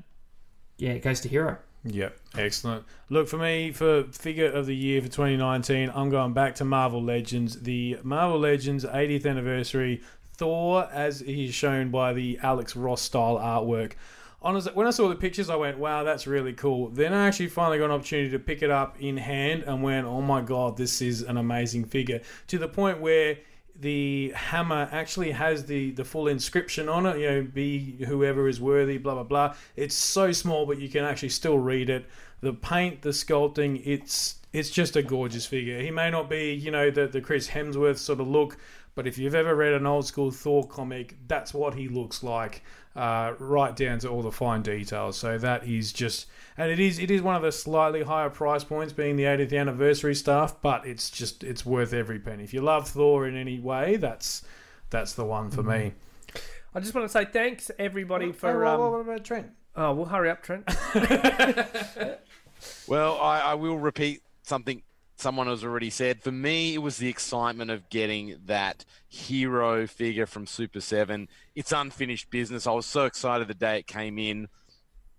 yeah, it goes to Hero. Yep, excellent. Look for me for figure of the year for 2019. I'm going back to Marvel Legends, the Marvel Legends 80th anniversary Thor, as he's shown by the Alex Ross style artwork. Honestly, when I saw the pictures, I went, "Wow, that's really cool." Then I actually finally got an opportunity to pick it up in hand and went, "Oh my god, this is an amazing figure!" To the point where the hammer actually has the the full inscription on it you know be whoever is worthy blah blah blah it's so small but you can actually still read it the paint the sculpting it's it's just a gorgeous figure he may not be you know the the chris hemsworth sort of look but if you've ever read an old school thor comic that's what he looks like uh, right down to all the fine details so that is just and it is it is one of the slightly higher price points being the 80th anniversary stuff but it's just it's worth every penny if you love thor in any way that's that's the one for me I just want to say thanks everybody for. oh, Um, what about trent oh, we'll hurry up, Trent. Well, I, I will repeat something someone has already said. For me, it was the excitement of getting that hero figure from Super 7. It's unfinished business. I was so excited the day it came in.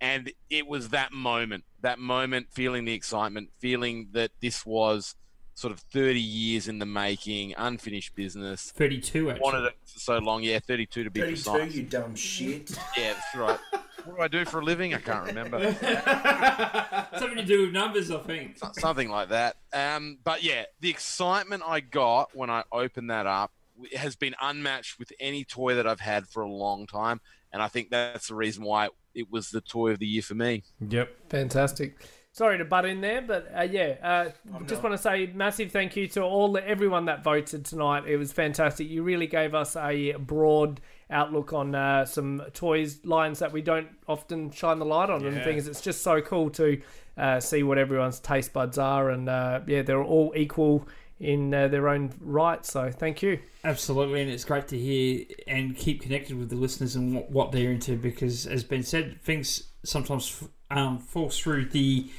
And it was that moment, that moment, feeling the excitement, feeling that this was sort of 30 years in the making, unfinished business. 32 actually. Wanted it for so long. Yeah, 32 to be 32, precise. you dumb shit. Yeah, that's right. what do I do for a living? I can't remember. Something to do with numbers, I think. Something like that. Um, but yeah, the excitement I got when I opened that up has been unmatched with any toy that I've had for a long time, and I think that's the reason why it was the toy of the year for me. yep Fantastic. Sorry to butt in there, but uh, yeah, uh, just want to say massive thank you to all everyone that voted tonight. It was fantastic. You really gave us a broad outlook on uh, some toys lines that we don't often shine the light on and things. It's just so cool to uh, see what everyone's taste buds are, and uh, yeah, they're all equal in uh, their own right. So thank you. Absolutely, and it's great to hear and keep connected with the listeners and what, what they're into because, as Ben said, things sometimes um, fall through the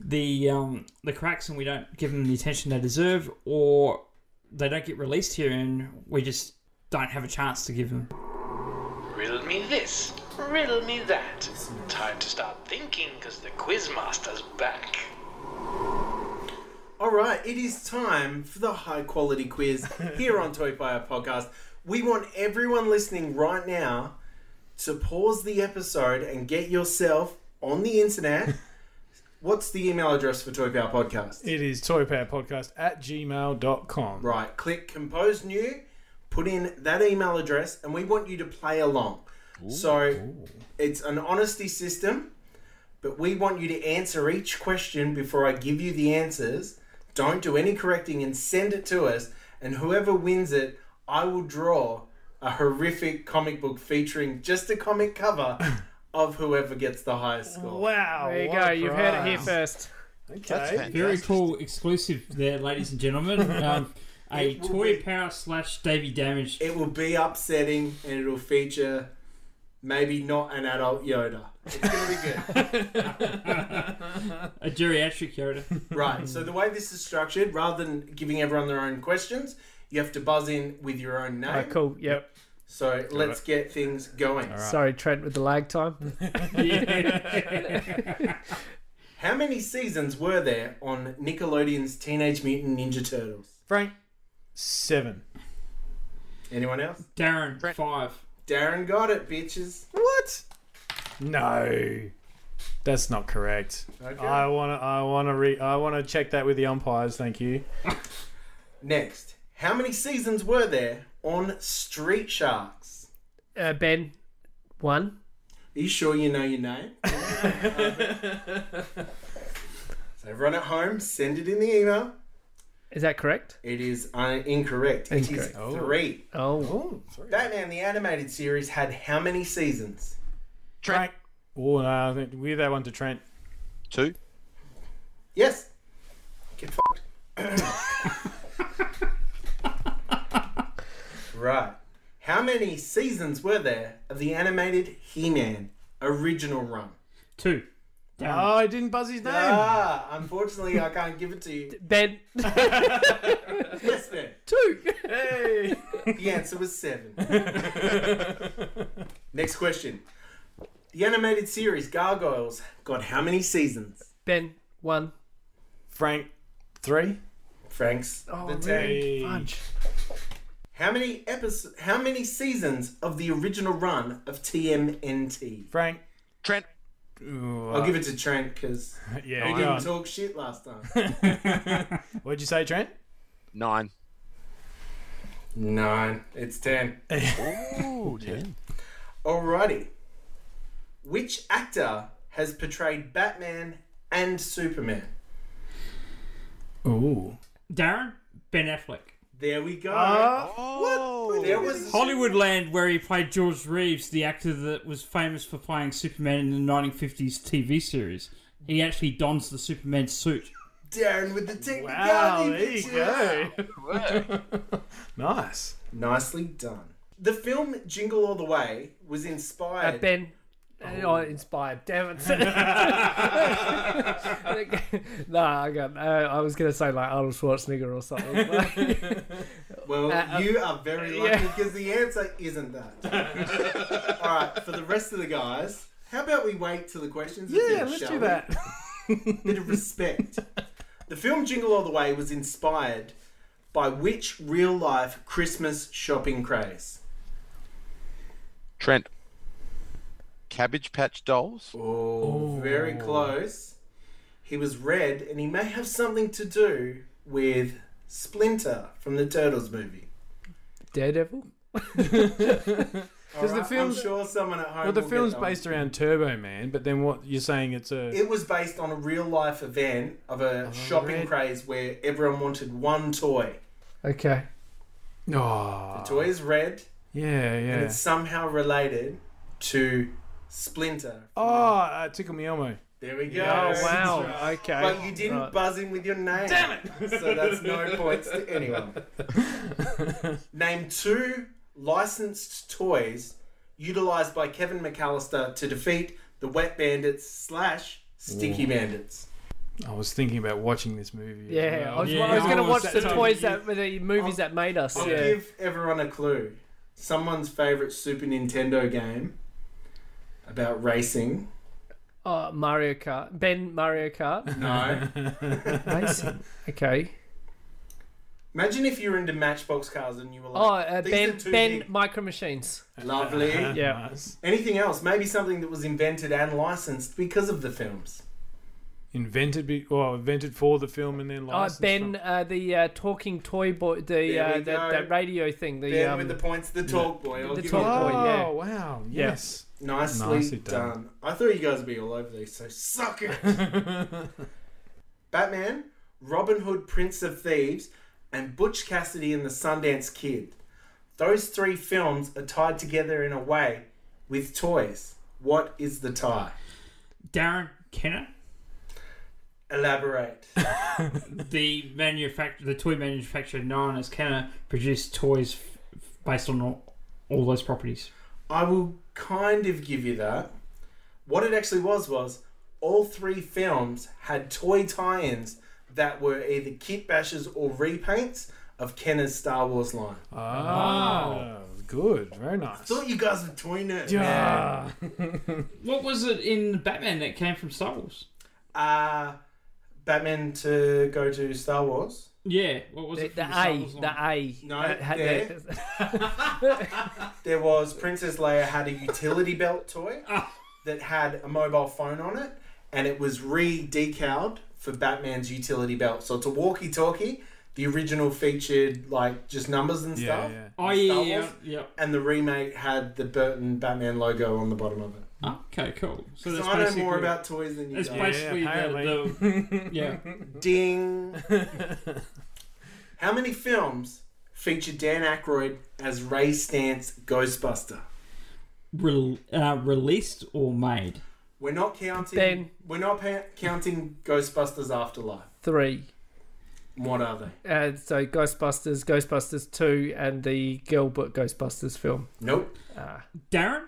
the um, the cracks, and we don't give them the attention they deserve, or they don't get released here, and we just don't have a chance to give them. Riddle me this, riddle me that. It's time to start thinking, because the Quizmaster's back. All right, it is time for the high quality quiz here on Toy Power Podcast. We want everyone listening right now to pause the episode and get yourself on the internet, what's the email address for Toy Power Podcast? It is toypowerpodcast at gmail.com. Right, click compose new, put in that email address, and we want you to play along. So it's an honesty system, but we want you to answer each question before I give you the answers. Don't do any correcting and send it to us. And whoever wins it, I will draw a horrific comic book featuring just a comic cover of whoever gets the highest score. Wow. There you go. a You've heard it here first. Okay. Very cool exclusive there, ladies and gentlemen. Um, a toy be- power slash Davy damage. It will be upsetting and it'll feature maybe not an adult Yoda. It's going to be good. A geriatric Yoda. Right. So the way this is structured, rather than giving everyone their own questions, you have to buzz in with your own name. Alright, cool. Yep. So let's get things going. Sorry, Trent, with the lag time. How many seasons were there on Nickelodeon's Teenage Mutant Ninja Turtles? Frank, seven. Anyone else? Darren, five. Darren got it, bitches. What? No. That's not correct. Okay. I wanna I wanna re I wanna check that with the umpires, thank you. Next, how many seasons were there on Street Sharks? Uh, ben, one. Are you sure you know your name? so everyone at home, send it in the email. Is that correct? It is uh, incorrect. It is Incorrect. Oh. three. Oh, Oh, sorry. Batman the animated series had how many seasons? Frank. Oh no, I think we give that one to Trent. Two. Yes. Get fucked. right. How many seasons were there of the animated He-Man original run? Two. Oh, I didn't buzz his name. Ah, unfortunately, I can't give it to you. Ben, Yes, Ben. two. Hey. The answer was seven. Next question. The animated series Gargoyles got how many seasons? Ben, one. Frank, three. Frank's Oh, the really? ten. Fudge. How many episodes? How many seasons of the original run of TMNT? Frank. Trent. Ooh, I'll uh, give it to Trent because yeah, he didn't on. talk shit last time. What'd you say, Trent? Nine. Nine. It's ten. Ooh, ten. Alrighty. Which actor has portrayed Batman and Superman? Ooh. Darren, Ben Affleck. There we go. Oh. there was Hollywoodland, where he played George Reeves, the actor that was famous for playing Superman in the 1950s TV series. He actually dons the Superman suit. Darren with the technicality. Wow, there you go. nice. Nicely done. The film Jingle All the Way was Uh, inspired. ben. Oh, inspired. Damn it. no, I got. Uh, I was gonna say like Arnold Schwarzenegger or something. well, Uh, you are very yeah. lucky because the answer isn't that. All right, for the rest of the guys, how about we wait till the questions? are Yeah, finished, let's do we? that. Bit of respect. the film Jingle All the Way was inspired by which real life Christmas shopping craze? Trent. Cabbage Patch Dolls. Oh, very oh. close. He was red, and he may have something to do with Splinter from the Turtles movie. Daredevil. Because the film's- I'm sure someone at home. Well, the will film's get that based around Turbo Man, but then what you're saying it's a. It was based on a real life event of a oh, shopping red. craze where everyone wanted one toy. Okay. oh The toy is red, yeah yeah. and yeah. it's somehow related to Splinter. Oh, uh, tickle me Elmo. There we go. Oh wow. Okay. But you didn't Right. buzz in with your name. Damn it! So that's no points to anyone. Name two licensed toys utilized by Kevin McAllister to defeat the Wet Bandits slash Sticky Bandits. I was thinking about watching this movie. Yeah, well. I was, Yeah, was going to watch the so toys you- that the movies that made us. I'll yeah. give everyone a clue. Someone's favorite Super Nintendo game about racing. Oh, Mario Kart. Ben Mario Kart. No. Racing. Okay. Imagine if you were into Matchbox cars and you were Oh, like, uh, "These Ben are too Ben big." Micro Machines. Lovely. Yeah. Nice. Anything else? Maybe something that was invented and licensed because of the films. Invented, be, well, invented for the film and then licensed. Oh, licensed. Ben, uh, the uh, talking toy boy, the uh, we that, that radio thing. The Ben um, with the points, the talk boy. I'll the give from. you talk that. Oh, yeah. wow. Yeah. Yes. Nicely, Nicely done. done. I thought you guys would be all over these, so suck it. Batman, Robin Hood, Prince of Thieves, and Butch Cassidy and the Sundance Kid. Those three films are tied together in a way with toys. What is the tie? Darren Kenner, Elaborate. the manufacturer, the toy manufacturer known as Kenner, produced toys f- based on all, all those properties. I will kind of give you that. What it actually was was all three films had toy tie-ins that were either kit bashes or repaints of Kenner's Star Wars line. Ah, good. Very nice. I thought you guys were toy nerds. yeah. What was it in Batman that came from Star Wars? Uh, Batman to go to Star Wars. Yeah, what was the, it? the from A, Wars the? A. No, there. There was Princess Leia had a utility belt toy Ah. that had a mobile phone on it, and it was re-decaled for Batman's utility belt. So it's a walkie-talkie. The original featured like just numbers and Yeah, stuff. yeah. Oh in yeah, yeah, yeah. And the remake had the Burton Batman logo on the bottom of it. Okay, cool. So So that's I know more about toys than you It's guys. basically Yeah, the, the yeah. Ding. How many films feature Dan Aykroyd as Ray Stantz Ghostbuster? Rel- uh, released or made. We're not counting. Ben. We're not pa- counting Ghostbusters Afterlife. three. What are they? Uh, so Ghostbusters, Ghostbusters Two, and the Gilbert Ghostbusters film. Nope. Ah. Darren,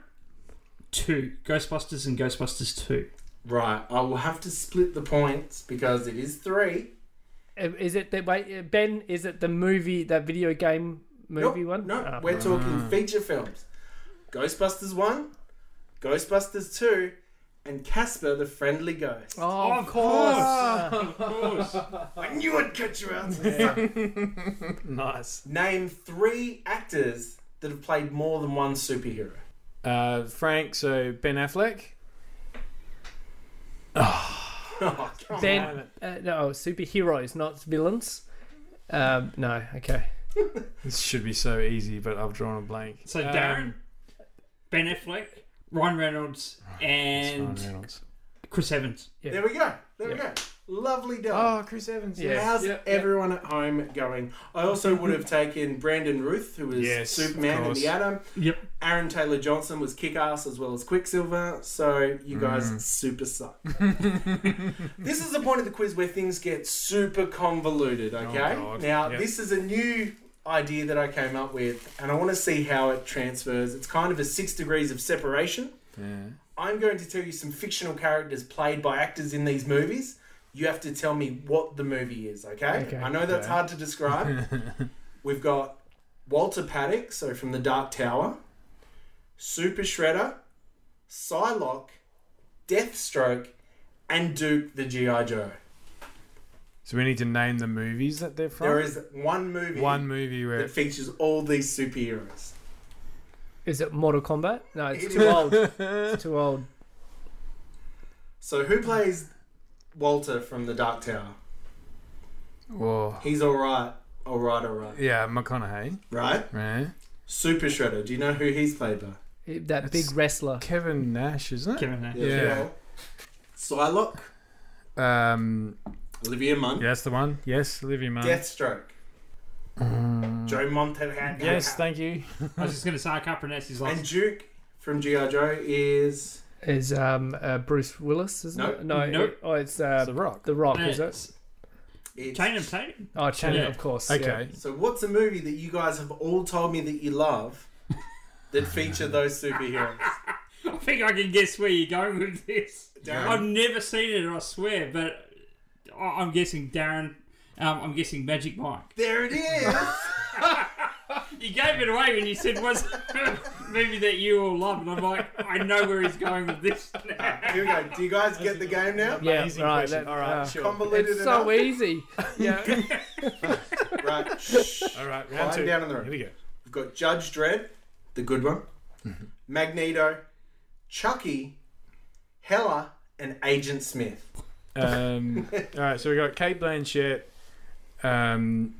two Ghostbusters and Ghostbusters two. Right. I will have to split the points because it is three. Uh, Is it the wait, uh, Ben? Is it the movie, that video game movie nope. one? No, Ah. we're talking feature films. Ghostbusters one, Ghostbusters two, and Casper the Friendly Ghost. Oh, of Of course. Of course. I knew I'd catch you out. Nice. Name three actors that have played more than one superhero. Uh, Frank, so Ben Affleck. Oh, come Ben, uh, no, superheroes, not villains. Um, no, okay. This should be so easy, but I've drawn a blank. So Um, Darren, Ben Affleck, Ryan Reynolds, and Ryan Reynolds. Chris Evans. Yeah. There we go. There we go. Lovely done. Oh, Chris Evans. Yeah. How's Yeah, yeah. everyone at home going? I also would have taken Brandon Routh, who was Yes, Superman and the Atom. Yep. Aaron Taylor Johnson was kick ass as well as Quicksilver. So you guys Mm. super suck. this is the point of the quiz where things get super convoluted, okay? Oh, God. now, Yep. this is a new idea that I came up with, and I want to see how it transfers. It's kind of a six degrees of separation. Yeah. I'm going to tell you some fictional characters played by actors in these movies. You have to tell me what the movie is, okay? Okay. I know that's Okay. hard to describe. We've got Walter Padick, so from The Dark Tower, Super Shredder, Psylocke, Deathstroke, and Duke the G.I. Joe. So we need to name the movies that they're from. There is one movie one movie where that features all these superheroes. Is it Mortal Kombat? No, it's too old. It's too old. So who plays Walter from The Dark Tower? Whoa. He's alright. Alright, alright. Yeah, McConaughey. Right? Right. Super Shredder. Do you know who he's played by? That It's- big wrestler. Kevin Nash, isn't it? Kevin Nash. There you Yeah. go. Psylocke, Um, Olivia Munn, yeah, that's the one. Yes, Olivia Munn. Deathstroke, Um, Joe Montana. yes, thank you. I was just going to say I can't pronounce his And. Duke from G.I. Joe is. Is um uh, Bruce Willis? Isn't No. it? No. Nope. Oh, it's uh, It's The Rock. The Rock. Yeah, Is it? it's It's, Channing Tatum. Oh, Channing, Yeah. of course. Okay. So, what's a movie that you guys have all told me that you love that feature those superheroes? I think I can guess where you're going with this. Darren? I've never seen it, I swear, but I- I'm guessing Darren. Um, I'm guessing Magic Mike. There it is. You gave it away when you said was movie that you all love, and I'm like, I know where he's going with this. Now. Here we go. Do you guys get the game now? Yeah. Amazing right. question. That, All right, uh, sure. Convoluted It's so enough? easy. Yeah. right. Shh. All right, round two. down in the room. Here we go. We've got Judge Dredd, the good one, Magneto, Chucky, Hela, and Agent Smith. Um, all right, so we got Cate Blanchett. Um,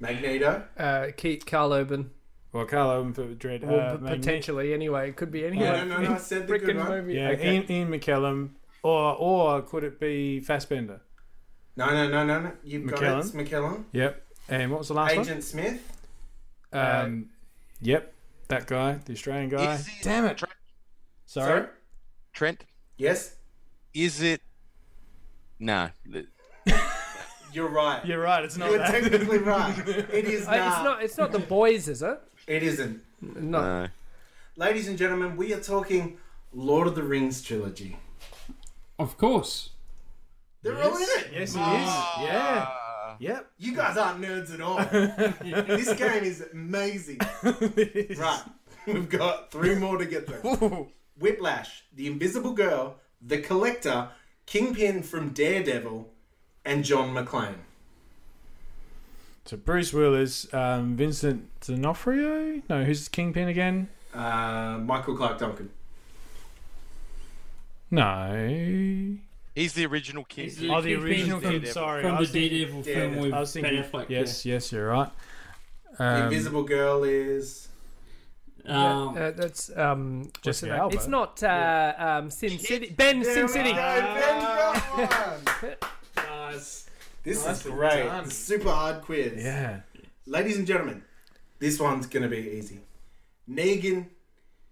Magneto, Uh, Keith Karl Urban. well, Carl Owen for Dredd. Well, uh, p- Magnet- potentially, anyway. It could be anyone. no, no, no, I said the good one. movie. Yeah, Okay. Ian, Ian McKellen. Or, or could it be Fassbender? No, no, no, no, no. You've got it. McKellen? It's McKellen. Yep. And what was the last one? Agent Smith. one? Um, yep, that guy, the Australian guy. It- Damn it! Trent, Sorry. Trent, Yes, is it? No. you're right. You're right. It's not You're that. technically right. It is Uh, not. It's not. It's not the boys, is it? It isn't. No. No. Ladies and gentlemen, we are talking Lord of the Rings trilogy. Of course. They're all in it. Yes, it is. Yeah. Yep. You guys aren't nerds at all. this game is amazing. Right. We've got three more to get through. Whiplash, The Invisible Girl, The Collector, Kingpin from Daredevil, and John McClane. So Bruce Willis, um, Vincent D'Onofrio. No, who's Kingpin again? Uh, Michael Clarke Duncan. No. He's the original king. The Oh, the Kingpin original from- King. Sorry, From the thinking- Daredevil film Daredevil. with I was thinking. Ben Affleck. yes, yes, you're right. The Um, Invisible Girl is. yeah. Um, Uh, that's um. What's Jessica? Alba. It's not uh, um, Sin City. Ben There Sin City. go, Ben got one. Nice. This Nicely is great. done. Super hard quiz. Yeah. Ladies and gentlemen, this one's going to be easy. Negan,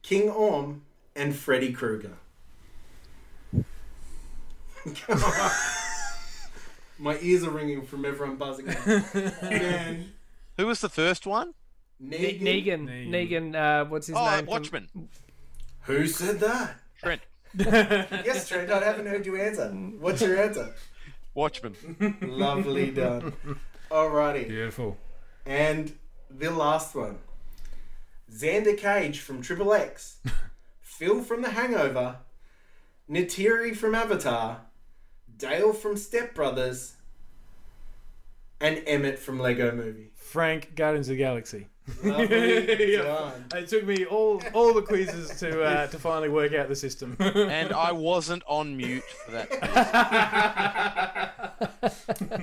King Orm, and Freddy Krueger. My ears are ringing from everyone buzzing. Man, Who was the first one? Negan. Negan. Negan. Negan. Uh, what's his Oh, name? from- Watchmen. Who said that? Trent. Yes, Trent, I haven't heard you answer. What's your answer? Watchmen. Lovely done. Alrighty. Beautiful. And the last one Xander Cage from Triple X, Phil from The Hangover, Neytiri from Avatar, Dale from Step Brothers, and Emmett from Lego Movie. Frank, Guardians of the Galaxy. Lovely Yeah. It took me all all the quizzes to uh, to finally work out the system. And I wasn't on mute for that.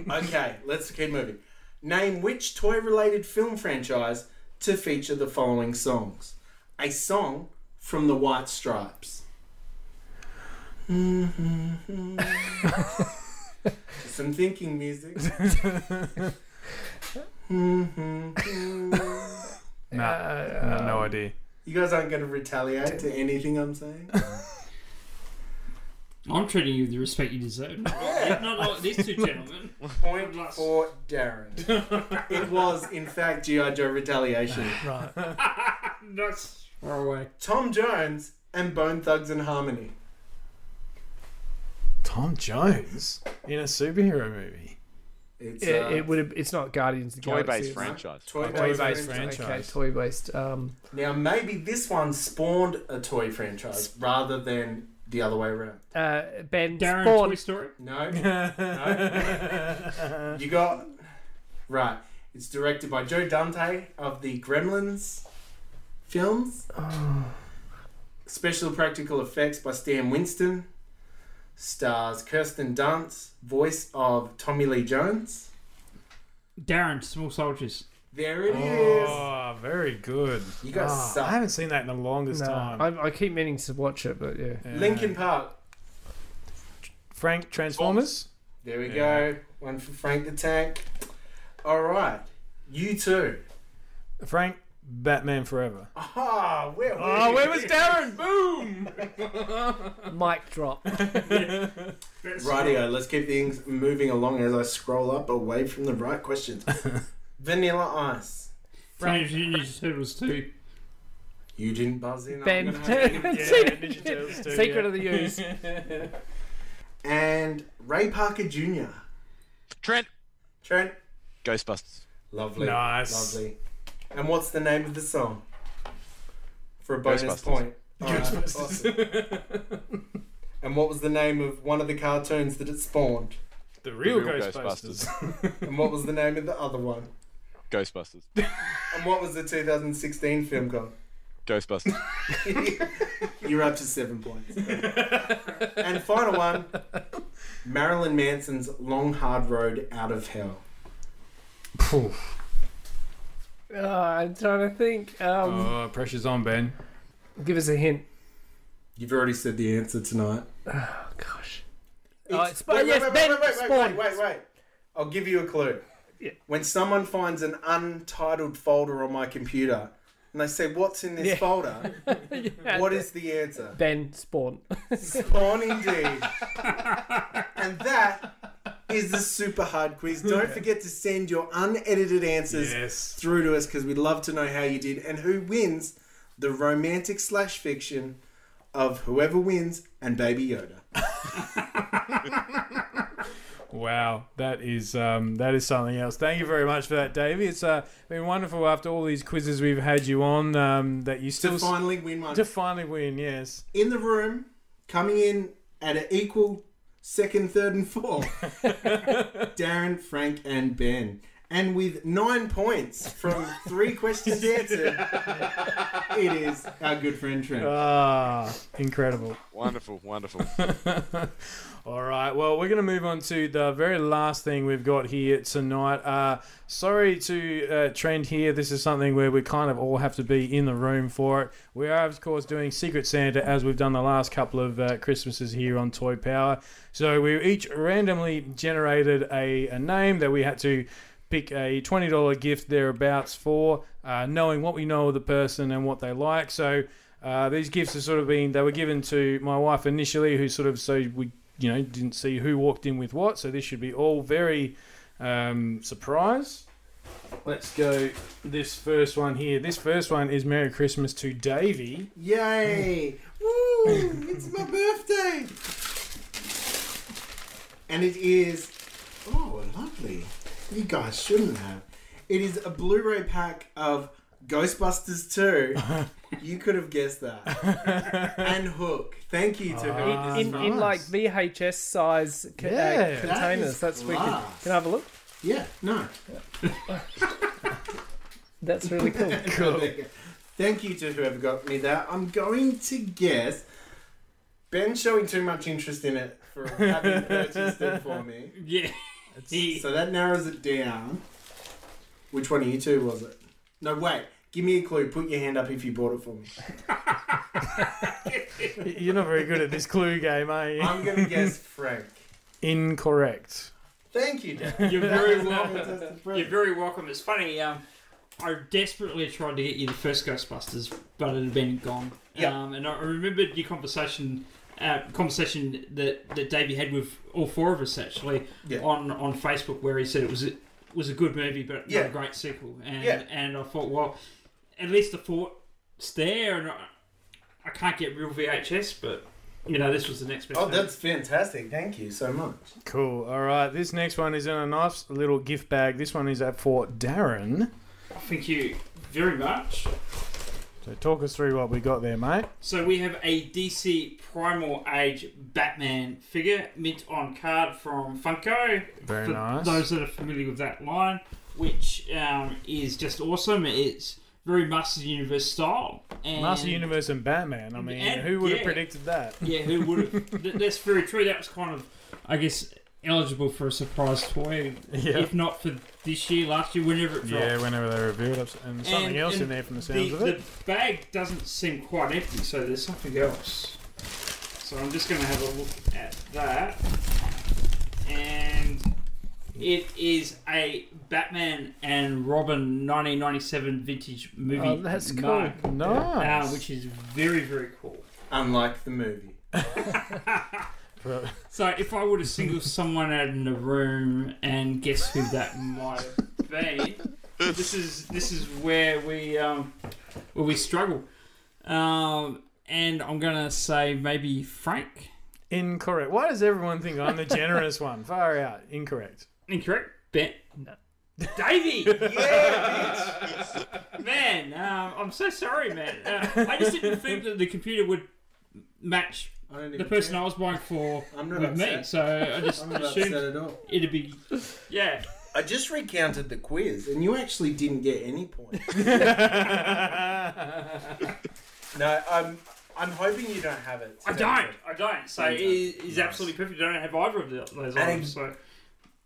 Okay, let's keep moving. Name which toy related film franchise to feature the following songs. A song from the White Stripes. Some thinking music. Mm-hmm. nah, no, no idea. You guys aren't going to retaliate to anything I'm saying? I'm treating you with the respect you deserve. Not, not like these two gentlemen. Point for Darren. It was, in fact, G.I. Joe Retaliation. Right. That's far away. Tom Jones and Bone Thugs and Harmony. Tom Jones in a superhero movie. It's It, uh, it would. have It's not Guardians of the Toy Galaxy. based franchise. toy-based Toy-based franchise. franchise. Okay, toy based. Um, Now, maybe this one spawned a toy franchise rather than the other way around. uh, Ben Darren, Spawn. Toy Story. No, no. You got right. It's directed by Joe Dante of the Gremlins films. Special practical effects by Stan Winston. Stars Kirsten Dunst, voice of Tommy Lee Jones. Darren, Small Soldiers. There it oh, is. Oh, very good. You guys Oh, suck. I haven't seen that in the longest No, time. I, I keep meaning to watch it, but yeah. Yeah. Linkin Park. Frank Transformers. There we Yeah. go. One for Frank the Tank. All right. You too. Frank Batman Forever. Ah, where, where, Oh, where was Darren? Boom! Mic drop. Rightio, let's keep things moving along as I scroll up away from the right questions. Vanilla Ice. Teenage Ninja Turtles 2. You didn't buzz in. Ben. gonna have to give it- Yeah, Ninja Turtles too, Secret yeah. of the Ooze. and Ray Parker Jr. Trent. Trent. Ghostbusters. Lovely. Nice. Lovely. And what's the name of the song? For a bonus Ghostbusters. point. Alright, awesome. and what was the name of one of the cartoons that it spawned? The real, real Ghostbusters. And what was the name of the other one? Ghostbusters. And what was the 2016 film called? Ghostbusters. You're up to seven points. and final one Marilyn Manson's Long Hard Road Out of Hell. Phew. Oh, I'm trying to think. Um, oh, pressure's on, Ben. Give us a hint. You've already said the answer tonight. Oh, gosh. Oh, it's- wait, yes, wait, wait, Ben, wait, wait, wait, Spawn. wait, wait, wait. I'll give you a clue. Yeah. When someone finds an untitled folder on my computer and they say, What's in this Yeah. folder? Yeah, What is the answer? Ben Spawn? Spawn indeed. and that is the super hard quiz. Don't forget to send your unedited answers Yes. through to us because we'd love to know how you did and who wins the romantic slash fiction of whoever wins and Baby Yoda. Wow, that is um, that is something else. Thank you very much for that, Davey. It's uh, been wonderful after all these quizzes we've had you on. Um, that you still To finally win one. to finally win. Yes. in the room, coming in at an equal second, third, and fourth. Darren, Frank, and Ben. And with nine points from three questions answered, it is our good friend Trent. Ah, incredible. wonderful, wonderful. All right. Well, we're going to move on to the very last thing we've got here tonight. Uh, sorry to uh, Trent here. This is something where we kind of all have to be in the room for it. We are, of course, doing Secret Santa as we've done the last couple of uh, Christmases here on Toy Power. So we each randomly generated a, a name that we had to pick a $20 gift thereabouts for, uh, knowing what we know of the person and what they like. So uh, these gifts have sort of been, they were given to my wife initially, who sort of, so we, you know, didn't see who walked in with what. So this should be all very um, surprise. Let's go this first one here. This first one is Merry Christmas to Davey. Yay! Woo! It's my birthday! And it is. Oh, lovely. You guys shouldn't have. It is a Blu ray pack of Ghostbusters 2. you could have guessed that. and Hook. Thank you to her. Ah, in, in like. VHS size ca- Yeah, uh, containers. is That's we can, can I have a look. Yeah, no. That's really cool. Thank you to whoever got me that. I'm going to guess. Ben's showing too much interest in it for having purchased it for me. Yeah. So that narrows it down. Which one of you two was it? No, wait. Give me a clue. Put your hand up if you bought it for me. You're not very good at this clue game, are you? I'm going to guess Frank. Incorrect. Thank you, Dan. You're very welcome. You're very welcome. It's funny. Um, I desperately tried to get you the first Ghostbusters, but it had been gone. Yep. Um, and I remembered your conversation, uh, conversation that that Davey had with all four of us actually Yeah. on on Facebook, where he said it was a, was a good movie, but Yeah. not a great sequel. And Yeah. and I thought, well, at least the thought's there, and I, I can't get real VHS, but you know, this was the next best. Oh, thing. that's fantastic. Thank you so much. Cool. All right. This next one is in a nice little gift bag. This one is at for Darren. Thank you very much. So talk us through what we got there, mate. So we have a DC Primal Age Batman figure, mint on card from Funko. Very For nice. Those that are familiar with that line, which um, is just awesome. It's very Master Universe style. And Master Universe and Batman. I mean, And- who would have predicted that? Yeah, who would have? that's very true. That was kind of, I guess, eligible for a surprise toy. Yeah. If not for this year, last year, whenever it dropped. Yeah, whenever they revealed it. And something And- else and in there from the the, sounds of it. the bag doesn't seem quite empty, so there's something else. So I'm just going to have a look at that. And it is a Batman and Robin 1997 vintage movie. Oh, that's cool. Nice. uh, which is very, very cool. Unlike the movie. But- So if I were to single someone out in the room and guess who that might have been, this is this is where we um, where we struggle. Um, and I'm gonna say maybe Frank. Incorrect. Why does everyone think I'm the generous one? Far out. Incorrect. Incorrect. Ben. Davey. man, um, I'm so sorry, man. Uh, I just didn't think that the computer would match I don't the even person care. I was buying for I'm not with me. upset. So I just I'm not upset assumed at all. it'd be yeah. I just recounted the quiz, and you actually didn't get any points. no, I'm. I'm hoping you don't have it. I don't. I don't. So it is absolutely perfect. I don't have either of the- those items. So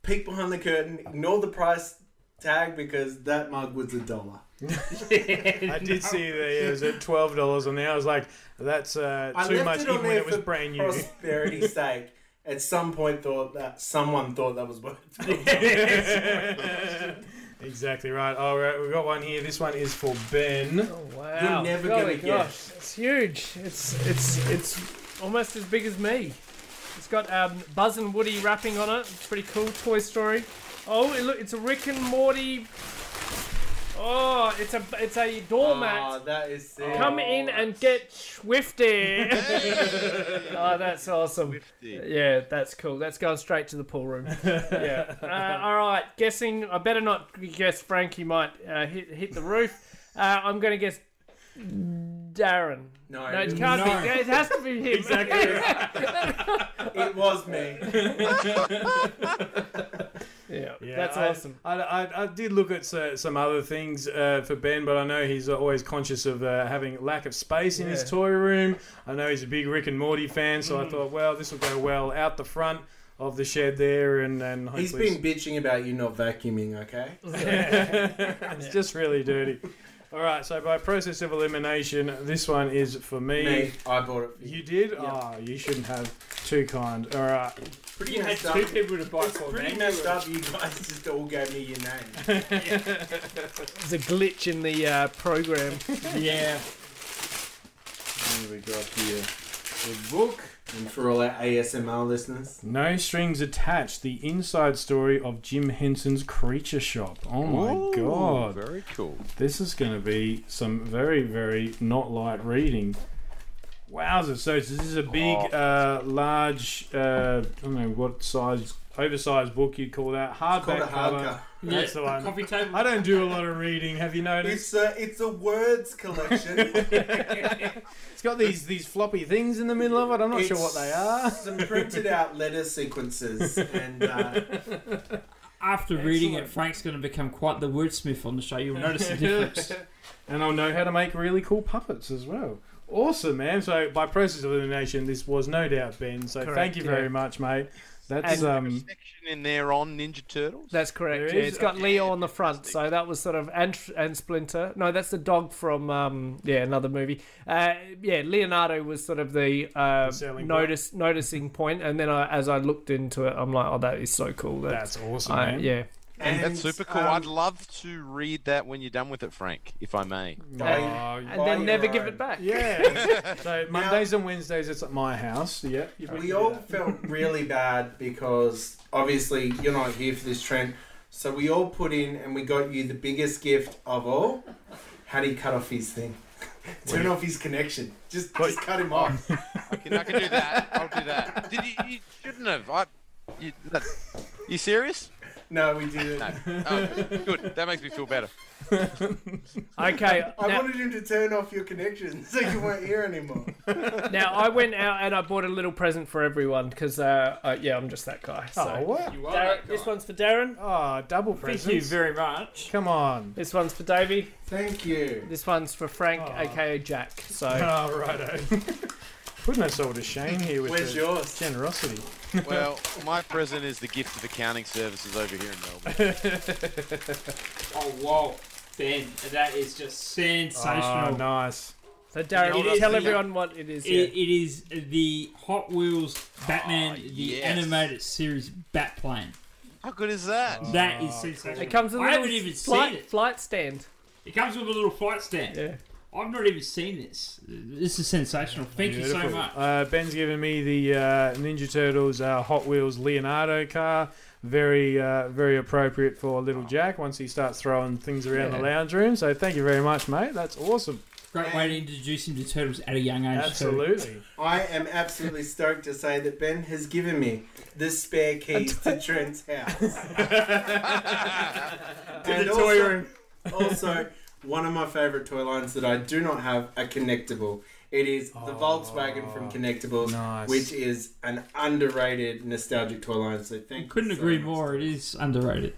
Peek behind the curtain. Ignore the price tag because that mug was a dollar. I did see that it was at twelve dollars on there. I was like, that's uh, I too left much, it on even when there it was for brand new. prosperity's sake. At some point, thought that someone thought that was worth. it. exactly right. All right, we've got one here. This one is for Ben. Oh, wow. You're never Golly gonna gosh, guess. It's huge. It's it's it's almost as big as me. It's got um, Buzz and Woody wrapping on it. It's pretty cool. Toy Story. Oh, it look, it's a Rick and Morty. Oh, it's a it's a doormat. Oh, that is sick. Come in and get swifty. oh, that's awesome. Yeah, that's cool. That's going straight to the pool room. yeah. Uh, all right. Guessing. I better not guess. Frankie might uh, hit hit the roof. Uh, I'm going to guess Darren. No, No, it can't No. be. It has to be him. Exactly. it was me. Yeah, Yeah, that's I- awesome. I, I, I did look at uh, some other things uh, for Ben, but I know he's always conscious of uh, having lack of space in his toy room. I know he's a big Rick and Morty fan, so Mm. I thought, well, this will go well out the front of the shed there, and and He's hopefully been bitching about you not vacuuming. Okay. it's just really dirty. All right, so by process of elimination, this one is for me. Me, I bought it for you. You did? Oh, you shouldn't have. Too kind. All right. Pretty you had messed up. two people to buy It's for, pretty man. messed up. You guys just all gave me your name. There's a glitch in the uh, program. Yeah. What we got here? The book. And for all our ASMR listeners, No strings attached. The inside story of Jim Henson's Creature Shop. Oh my god. Very cool. This is going to be some very, very not light reading. Wowza. So this is a big, Oh. uh, large, uh, I don't know what size, oversized book you'd call that. called Hardback a cover. hardcover. That's the one. Coffee table. I don't do a lot of reading. Have you noticed? It's a it's a words collection. It's got these these floppy things in the middle of it. I'm not sure what they are. Some printed out letter sequences, and uh, After reading it, Frank's going to become quite the wordsmith on the show. You'll notice the difference. and I'll know how to make really cool puppets as well. Awesome, man. So by process of elimination, this was no doubt Ben. So Correct, thank you very yeah. much, mate. That's And- um. section in there on Ninja Turtles. That's correct. There Yeah, is? it's got Okay. Leo on the front, so that was sort of and and Splinter. No, that's the dog from um yeah another movie. Uh, yeah, Leonardo was sort of the uh, The selling notice noticing point, and then I, as I looked into it, I'm like, oh, that is so cool. That's, That's awesome, I, man. yeah. And That's super cool. um, I'd love to read that when you're done with it, Frank, if I may. And Buy then your never give it back. yeah. so Mondays and Wednesdays, it's at my house. Yeah. we all that. felt really bad because obviously you're not here for this trend. So we all put in and we got you the biggest gift of all. How do you cut off his thing? Turn off his connection. Just, just cut him off. I can, I can do that. I'll do that. Did you? You shouldn't have. I. You, that, you serious? No, we didn't. No. Oh, good. That makes me feel better. Okay. I now, wanted him to turn off your connection so you weren't here anymore. now I went out and I bought a little present for everyone because uh, uh, yeah, I'm just that guy. So. Oh, what? You are Darren, that guy. this one's for Darren. Oh, double Thank you very much. Come on. This one's for Davey. Thank you. This one's for Frank, Aw. aka Jack. So Oh, righto. Putting us all to shame here with Where's the yours? generosity. Well, my present is the gift of accounting services over here in Melbourne. Oh, whoa. Ben, that is just sensational. Oh, nice. So Darren, It is tell the- everyone what it is. It, yeah. it is the Hot Wheels Batman, Oh, the yes. animated series Batplane. How good is that? That is Oh, sensational. It comes with a little haven't even flight, seen it. flight stand. It comes with a little flight stand. Yeah. I've not even seen this. This is sensational. Thank you so much. Uh, Ben's given me the uh, Ninja Turtles uh, Hot Wheels Leonardo car. Very, uh, very appropriate for little Jack once he starts throwing things around the lounge room. So thank you very much, mate. That's awesome. Great way to introduce him to turtles at a young age. Absolutely. I am absolutely stoked to say that Ben has given me the spare keys to Trent's house. and the toy also, room. also, one of my favourite toy lines that I do not have a connectable. It is the Volkswagen from Connectables, nice. which is an underrated nostalgic toy line. So thank Couldn't you so agree much. more. It is underrated.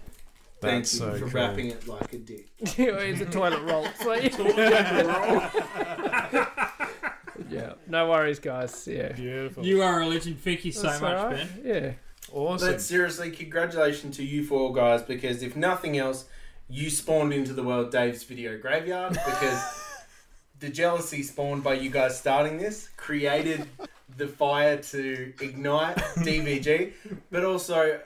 Thank That's you so for cool. wrapping it like a dick. it's a toilet roll. So yeah, no worries, guys. Yeah, Beautiful. You are a legend. Thank you so That's much, all right. Ben. Yeah. awesome. But seriously, congratulations to you four guys because if nothing else, you spawned into the world Dave's video graveyard because the jealousy spawned by you guys starting this created the fire to ignite DVG, but also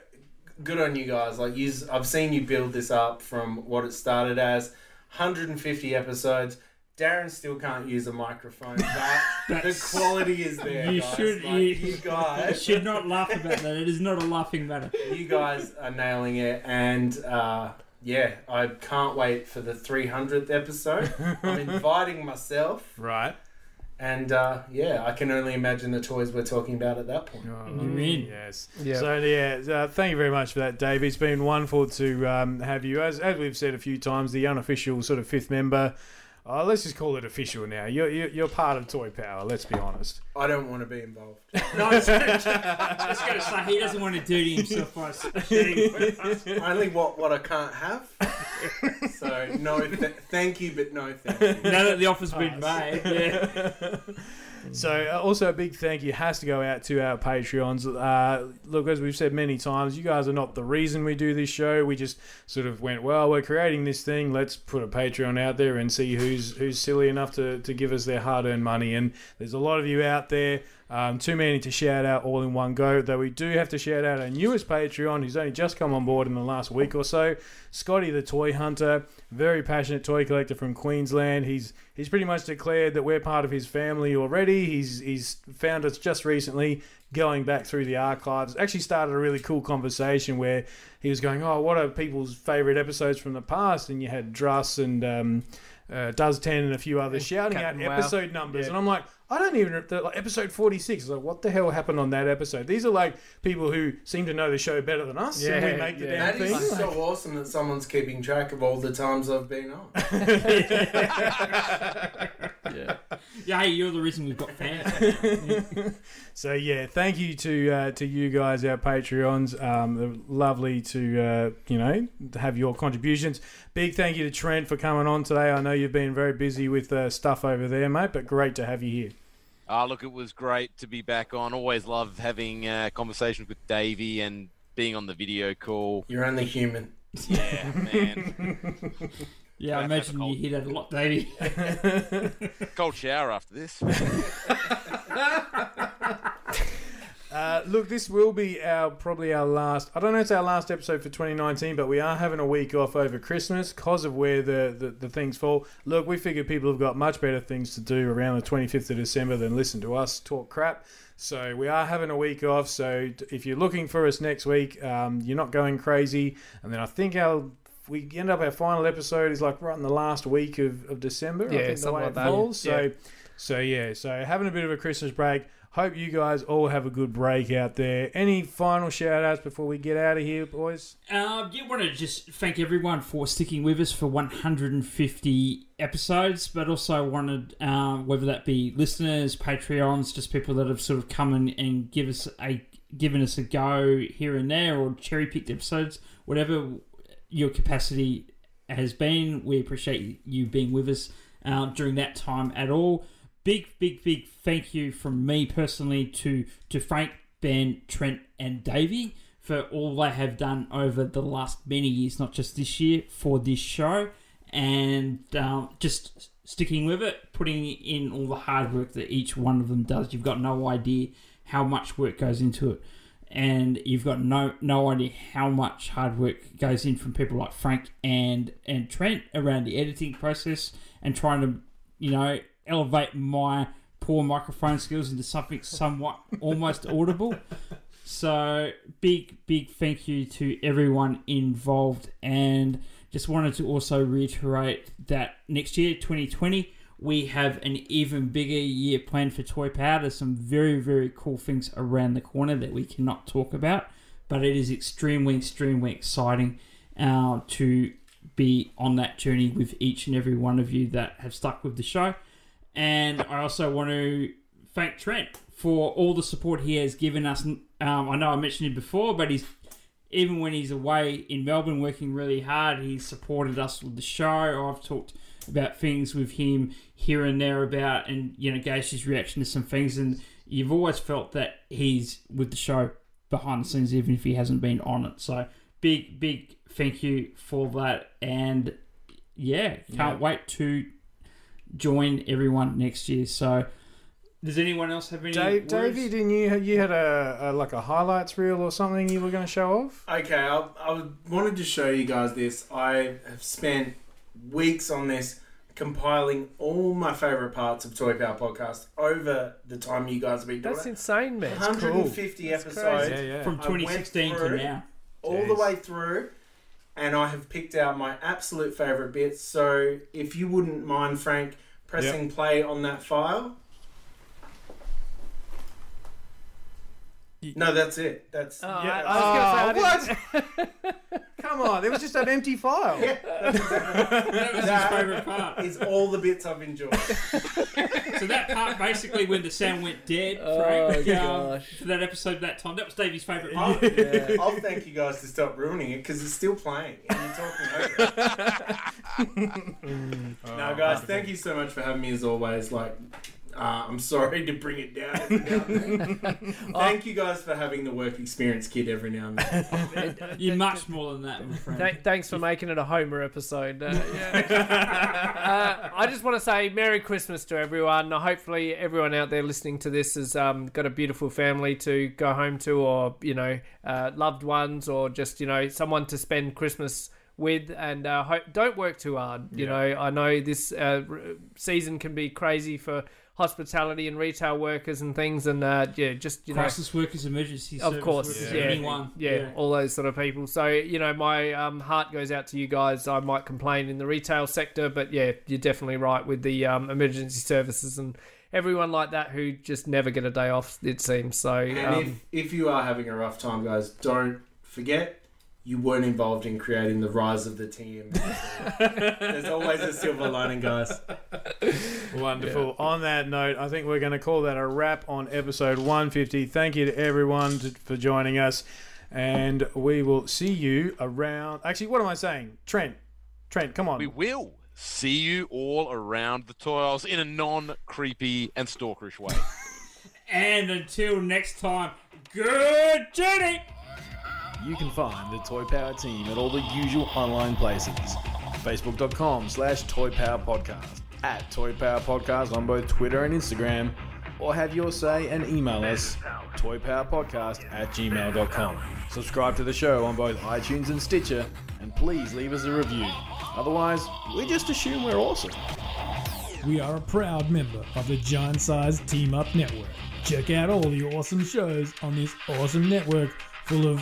good on you guys. Like you, I've seen you build this up from what it started as 150 episodes. Darren still can't use a microphone, but the quality is there. You guys. should- Like, you- you guys should not laugh about that. It is not a laughing matter. you guys are nailing it and uh, yeah i can't wait for the 300th episode i'm inviting myself right. and uh, yeah i can only imagine the toys we're talking about at that point Oh, You're in. Yes. Yeah. So yeah, uh, thank you very much for that, Dave. It's been wonderful to um, have you, as as we've said a few times, the unofficial sort of fifth member. Uh, let's just call it official now. You're, you're you're part of Toy Power. Let's be honest. i don't want to be involved No, I was going to say he doesn't want to dirty himself by sharing with us. only what what i can't have so no th- thank you but no thank you Now that the offer's been made, yeah. So, uh, also a big thank you has to go out to our Patreons. Uh, look, as we've said many times, you guys are not the reason we do this show. We just sort of went, well, we're creating this thing. Let's put a Patreon out there and see who's who's silly enough to, to give us their hard earned money. And there's a lot of you out there. Um, too many to shout out all in one go. Though we do have to shout out our newest Patreon, who's only just come on board in the last week or so, Scotty the Toy Hunter, very passionate toy collector from Queensland. He's he's pretty much declared that we're part of his family already. He's he's found us just recently going back through the archives. Actually started a really cool conversation where he was going, "Oh, what are people's favorite episodes from the past?" And you had Druss and um, uh, Does Ten and a few others shouting Captain out Wow. episode numbers, Yeah. and I'm like. I don't even the- like episode 46. Like, what the hell happened on that episode? These are like people who seem to know the show better than us. and we Yeah, make the yeah. damn that thing. is so awesome that someone's keeping track of all the times i've been on Yeah. Yeah, hey, you're the reason we've got fans. So yeah, thank you to uh, to you guys, our Patreons. Um, lovely to uh, you know to have your contributions. Big thank you to Trent for coming on today. I know you've been very busy with uh, stuff over there, mate, but great to have you here. Ah, look, it was great to be back on. Always love having uh, conversations with Davey and being on the video call. you're only human Yeah, man. Yeah, I imagine you hit that a lot, Davey. Cold shower after this. Uh, look, this will be our probably our last. I don't know, it's our last episode for 2019, but we are having a week off over Christmas because of where the, the the things fall. Look, we figure people have got much better things to do around the 25th of December than listen to us talk crap. So we are having a week off. So if you're looking for us next week, um, you're not going crazy. And then I think our we end up our final episode is like right in the last week of, of December. I Yeah, think the way like it that. falls. So Yeah. so yeah, so having a bit of a Christmas break. Hope you guys all have a good break out there. Any final shout outs before we get out of here, boys? Um, yeah, want to just thank everyone for sticking with us for 150 episodes, but also wanted, um, whether that be listeners, Patreons, just people that have sort of come in and give us a given us a go here and there, or cherry picked episodes, whatever your capacity has been. We appreciate you being with us um, during that time at all. Big, big, big thank you from me personally to to Frank, Ben, Trent, and Davey for all they have done over the last many years, not just this year, for this show, and um, just sticking with it, putting in all the hard work that each one of them does. You've got no idea how much work goes into it, and you've got no no idea how much hard work goes in from people like Frank and and Trent around the editing process and trying to, you know, elevate my poor microphone skills into something somewhat almost audible. So big, big thank you to everyone involved, and just wanted to also reiterate that next year, 2020, we have an even bigger year planned for Toy Power. There's some very, very cool things around the corner that we cannot talk about, but it is extremely, extremely exciting uh, to be on that journey with each and every one of you that have stuck with the show. And I also want to thank Trent for all the support he has given us. Um, I know I mentioned it before, but he's even when he's away in Melbourne working really hard, he's supported us with the show. I've talked about things with him here and there about, and you know, gauged his reaction to some things. And you've always felt that he's with the show behind the scenes, even if he hasn't been on it. So big, big thank you for that. And yeah, can't wait to join everyone next year. So, does anyone else have any? Dave, words? Davey, didn't you you had a, a like a highlights reel or something you were going to show off? Okay, I, I wanted to show you guys this. I have spent weeks on this, compiling all my favourite parts of Toy Power Podcast over the time you guys have been doing That's it. insane, man. 150 That's episodes. Yeah, yeah. from 2016 to now. all the way through, and I have picked out my absolute favourite bits. So if you wouldn't mind, Frank, pressing play on that file. No, that's it. That's Oh, yeah, I, I was gonna say, I Oh, didn't- Come on, there was just an empty file. yeah, that's exactly That was his favourite part. is all the bits I've enjoyed. So that part, basically, when the sound went dead, Oh, Frank, um, gosh. for that episode that time, that was Davey's favourite I'll, part. I'll thank you guys to stop ruining it because it's still playing and you're talking over it. now, guys, thank you so much for having me as always. Like, uh, I'm sorry to bring it down. Every now and then. thank you guys for having the work experience kid every now and then. You're much more than that, my friend. Th- thanks for making it a Homer episode. Uh, yeah. uh, I just want to say Merry Christmas to everyone. Hopefully, everyone out there listening to this has um, got a beautiful family to go home to, or you know, uh, loved ones, or just you know, someone to spend Christmas with. And uh, hope, don't work too hard. You know, I know this uh, season can be crazy for hospitality and retail workers and things, and uh, yeah, just you know. Crisis workers, emergency Of service course, workers, yeah. anyone. yeah, all those sort of people. So you know, my um, heart goes out to you guys. I might complain in the retail sector, but yeah, you're definitely right with the um, emergency services and everyone like that who just never get a day off. It seems so. And Um, if, if you are having a rough time, guys, don't forget you weren't involved in creating the rise of the team. There's always a silver lining, guys. Wonderful. On that note, I think we're going to call that a wrap on episode 150. Thank you to everyone to, for joining us. And we will see you around. Actually, what am I saying? Trent. Trent, come on. We will see you all around the toy aisles in a non creepy and stalkerish way. And until next time, good journey! You can find the Toy Power team at all the usual online places. Facebook.com slash Toy Power Podcast, at Toy Power Podcast on both Twitter and Instagram, or have your say and email us toypowerpodcast at gmail.com. Subscribe to the show on both iTunes and Stitcher, and please leave us a review. Otherwise, we just assume we're awesome. We are a proud member of the Giant Size Team Up Network. Check out all the awesome shows on this awesome network full of